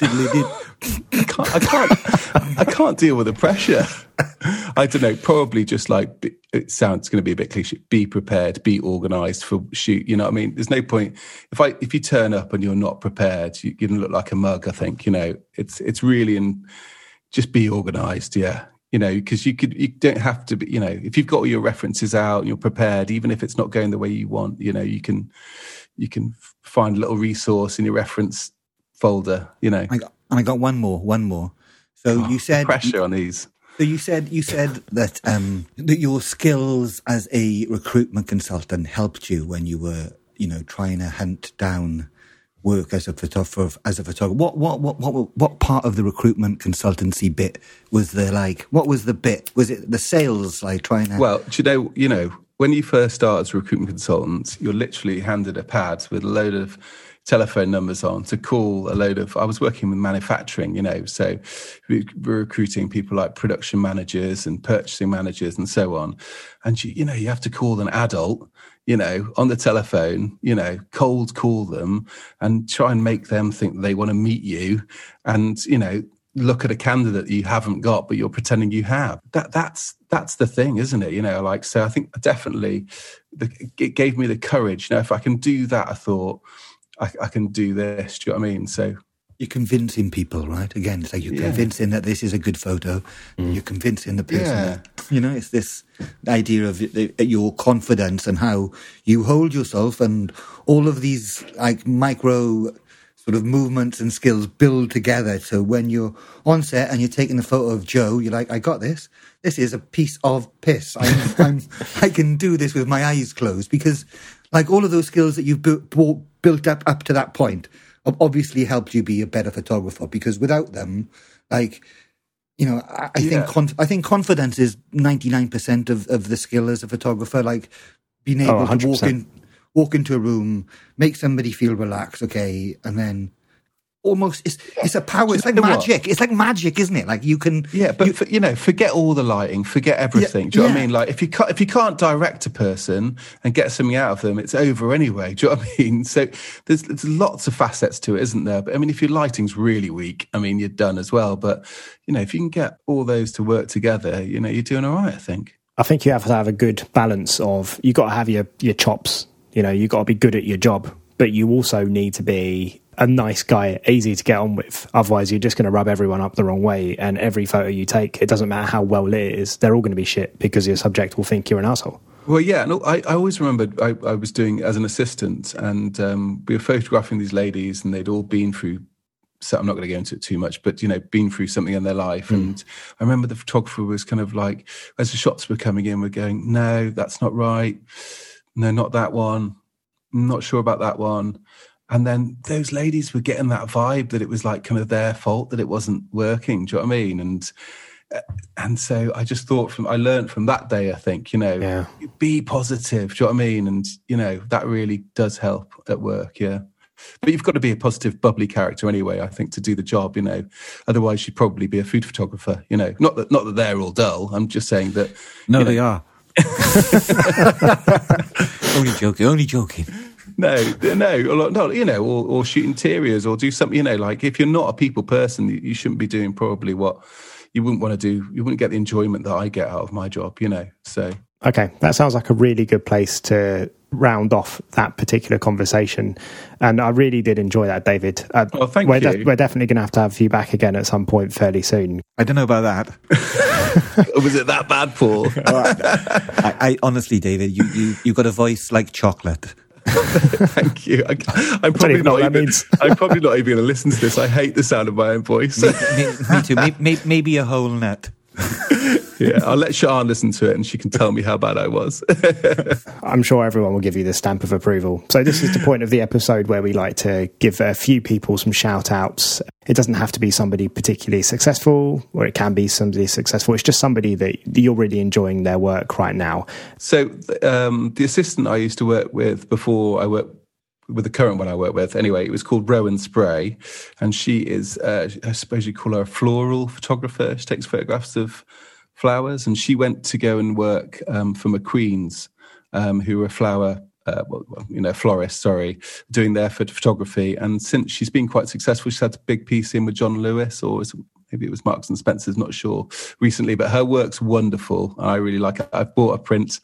I can't, I can't, I can't deal with the pressure. I don't know. Probably just like it sounds going to be a bit cliche. Be prepared. Be organised for shoot. You know what I mean? There's no point if I if you turn up and you're not prepared, you, are going to look like a mug. I think you know. It's it's really in just be organised. Yeah, you know, because you could you don't have to be. You know, if you've got all your references out and you're prepared, even if it's not going the way you want, you know, you can you can find a little resource in your reference folder, you know. I got, and I got one more, one more. So oh, you said pressure on these. So you said you said that um, that your skills as a recruitment consultant helped you when you were, you know, trying to hunt down work as a photographer. As a photographer, what what what what what part of the recruitment consultancy bit was there? Like, what was the bit? Was it the sales? Like trying to? Well, do you know? You know, when you first start as a recruitment consultant, you're literally handed a pad with a load of telephone numbers on to call a load of. I was working with manufacturing, you know, so we were recruiting people like production managers and purchasing managers and so on. And you, you know, you have to call an adult, you know, on the telephone, you know, cold call them and try and make them think they want to meet you, and you know, look at a candidate you haven't got but you're pretending you have that that's that's the thing isn't it you know like so i think definitely the, it gave me the courage you know if i can do that i thought I, I, can do this. Do you know what I mean? So you're convincing people, right? Again, it's like you're yeah. convincing that this is a good photo. Mm. You're convincing the person. Yeah. That, you know, it's this idea of your confidence and how you hold yourself, and all of these like micro sort of movements and skills build together. So when you're on set and you're taking a photo of Joe, you're like, I got this. This is a piece of piss. I'm, I'm, I can do this with my eyes closed because like all of those skills that you've bu- built up up to that point have obviously helped you be a better photographer because without them, like, you know, I, I yeah. think conf- I think confidence is ninety nine percent of of the skill as a photographer. Like being able oh, to walk in, walk into a room, make somebody feel relaxed, okay, and then almost it's it's a power. It's like magic. What? It's like magic, isn't it? Like you can. Yeah, but you, for, you know, forget all the lighting, forget everything. Yeah, do you know what I mean? Like if you can't, if you can't direct a person and get something out of them, it's over anyway. Do you know what I mean? So there's there's lots of facets to it, isn't there? But I mean, if your lighting's really weak, I mean, you're done as well. But you know, if you can get all those to work together, you know, you're doing all right. I think. I think you have to have a good balance of you got to have your your chops. You know, you got to be good at your job, but you also need to be a nice guy, easy to get on with. Otherwise, you're just going to rub everyone up the wrong way. And every photo you take, it doesn't matter how well lit it is, they're all going to be shit because your subject will think you're an asshole. Well, yeah, no, I, I always remember I, I was doing as an assistant, and um, we were photographing these ladies, and they'd all been through. So I'm not going to go into it too much, but you know, been through something in their life. Mm. And I remember the photographer was kind of like, as the shots were coming in, we're going, "No, that's not right. No, not that one. I'm not sure about that one." And then those ladies were getting that vibe that it was like kind of their fault that it wasn't working. Do you know what I mean? And uh, and so I just thought from I learned from that day. I think you know, yeah. be positive. Do you know what I mean? And you know that really does help at work. Yeah. But you've got to be a positive, bubbly character anyway. I think to do the job, you know. Otherwise, you'd probably be a food photographer. You know, not that not that they're all dull. I'm just saying that. No, they know, are. only joking. Only joking. No, no, no, you know, or, or shoot interiors or do something, you know, like if you're not a people person, you shouldn't be doing probably what you wouldn't want to do. You wouldn't get the enjoyment that I get out of my job, you know. So, okay, that sounds like a really good place to round off that particular conversation. And I really did enjoy that, David. Uh, well, thank we're you. De- we're definitely going to have to have you back again at some point fairly soon. I don't know about that. was it that bad, Paul? I, I, honestly, David, you, you you got a voice like chocolate. Thank you. I, am probably not even. I'm probably not even going to listen to this. I hate the sound of my own voice. me, me, me, too. Maybe, maybe a whole nut yeah, I'll let Sian listen to it and she can tell me how bad I was. I'm sure everyone will give you the stamp of approval. So, this is the point of the episode where we like to give a few people some shout outs. It doesn't have to be somebody particularly successful, or it can be somebody successful. It's just somebody that you're really enjoying their work right now. So, um, the assistant I used to work with before I worked with the current one I work with. Anyway, it was called Rowan Spray, and she is, uh, I suppose you call her a floral photographer. She takes photographs of flowers, and she went to go and work um, for McQueen's, um, who were flower. Uh, well, you know, florists, sorry, doing their photography. And since she's been quite successful, she's had a big piece in with John Lewis, or maybe it was Marks and Spencer's, not sure recently, but her work's wonderful. I really like it. I've bought a print.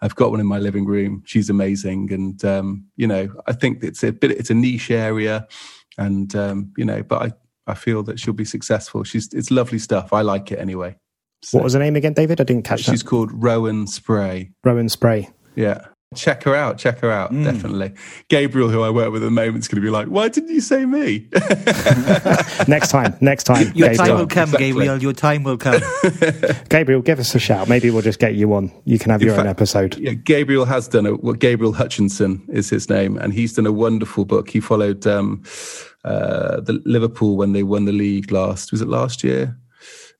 I've got one in my living room. She's amazing. And, um, you know, I think it's a bit, it's a niche area and, um, you know, but I, I feel that she'll be successful. She's, it's lovely stuff. I like it anyway. So, what was her name again, David? I didn't catch she's that. She's called Rowan Spray. Rowan Spray. Yeah. Check her out. Check her out. Mm. Definitely. Gabriel, who I work with at the moment, is going to be like, why didn't you say me? next time. Next time. Your Gabriel. time will come, exactly. Gabriel. Your time will come. Gabriel, give us a shout. Maybe we'll just get you on. You can have In your fact, own episode. Yeah, Gabriel has done a, well, Gabriel Hutchinson is his name, and he's done a wonderful book. He followed um, uh, the Liverpool when they won the league last, was it last year?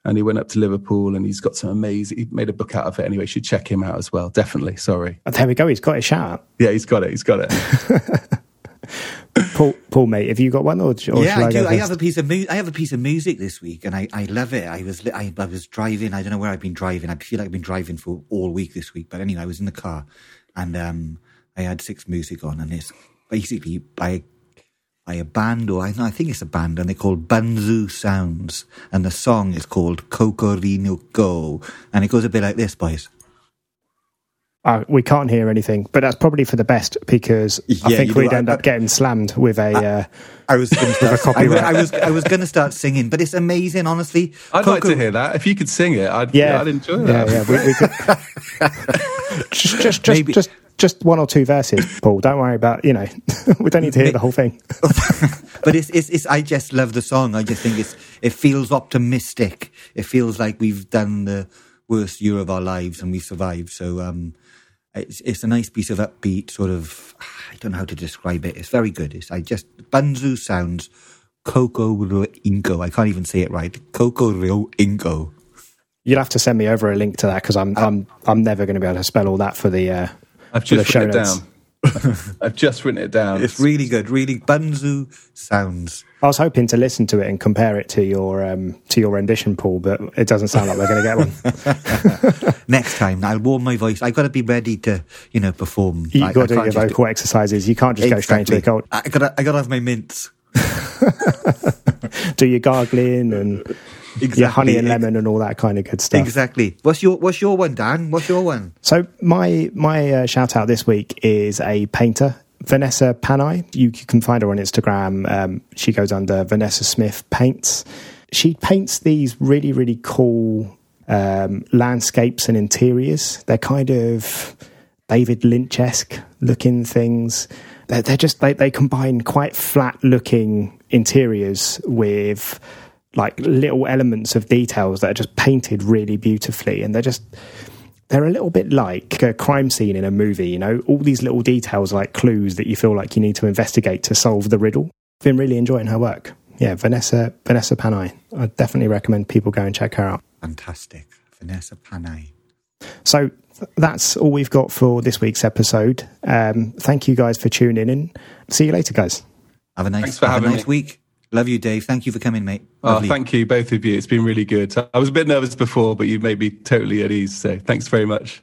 And he went up to Liverpool and he's got some amazing. He made a book out of it anyway. You should check him out as well. Definitely. Sorry. Oh, there we go. He's got a shout. Out. Yeah, he's got it. He's got it. Paul, Paul, mate, have you got one or, or yeah, I, I do. I have a piece of mu- I have a piece of music this week, and I, I love it. I was I, I was driving. I don't know where I've been driving. I feel like I've been driving for all week this week. But anyway, I was in the car, and um, I had six music on, and it's basically by by a band, or I, I think it's a band, and they're called Bunzu Soundz, and the song is called Kokorino Go, and it goes a bit like this, boys. Uh, we can't hear anything, but that's probably for the best because yeah, I think we'd end I, up getting slammed with a. I, uh, I was going to start. I, was I was going to start singing, but it's amazing, honestly. I'd Coco, like to hear that. If you could sing it, I'd yeah, I'd enjoy that. Yeah, yeah. We, we could, just just just, Maybe. just just one or two verses, Paul. Don't worry about you know. we don't need to hear the whole thing. but it's, it's, it's I just love the song. I just think it's it feels optimistic. It feels like we've done the worst year of our lives and we survived. So um, it's it's a nice piece of upbeat sort of. I don't know how to describe it. It's very good. It's I just Bunzu Soundz. Coco Ingo. I can't even say it right. Coco Ingo. You'll have to send me over a link to that because I'm uh, I'm I'm never going to be able to spell all that for the uh, I've just written it down. I've just written it down. It's really good. Really, Bunzu Soundz. I was hoping to listen to it and compare it to your um, to your rendition, Paul, but it doesn't sound like we're going to get one. Next time, I'll warm my voice. I've got to be ready to, you know, perform. You've got to do your vocal do... exercises. You can't just exactly. go straight into the cold. I got I got to have my mints. do your gargling and exactly. your honey and lemon and all that kind of good stuff. Exactly. What's your What's your one, Dan? What's your one? So my my uh, shout out this week is a painter. Vanessa Panayi. You, you can find her on Instagram. Um, she goes under Vanessa Smith Paints. She paints these really, really cool um, landscapes and interiors. They're kind of David Lynch esque looking things. They're, they're just, they, they combine quite flat looking interiors with like little elements of details that are just painted really beautifully and they're just they're a little bit like a crime scene in a movie you know? All these little details like clues that you feel like you need to investigate to solve the riddle. Been really enjoying her work. Yeah vanessa vanessa Panayi. I definitely recommend people go and check her out. Fantastic. Vanessa Panayi. So that's all we've got for this week's episode. Um, thank you guys for tuning in. See you later guys. Have a nice, Thanks have a nice week Love you, Dave. Thank you for coming, mate. Oh, thank you, both of you. It's been really good. I was a bit nervous before, but you made me totally at ease. So thanks very much.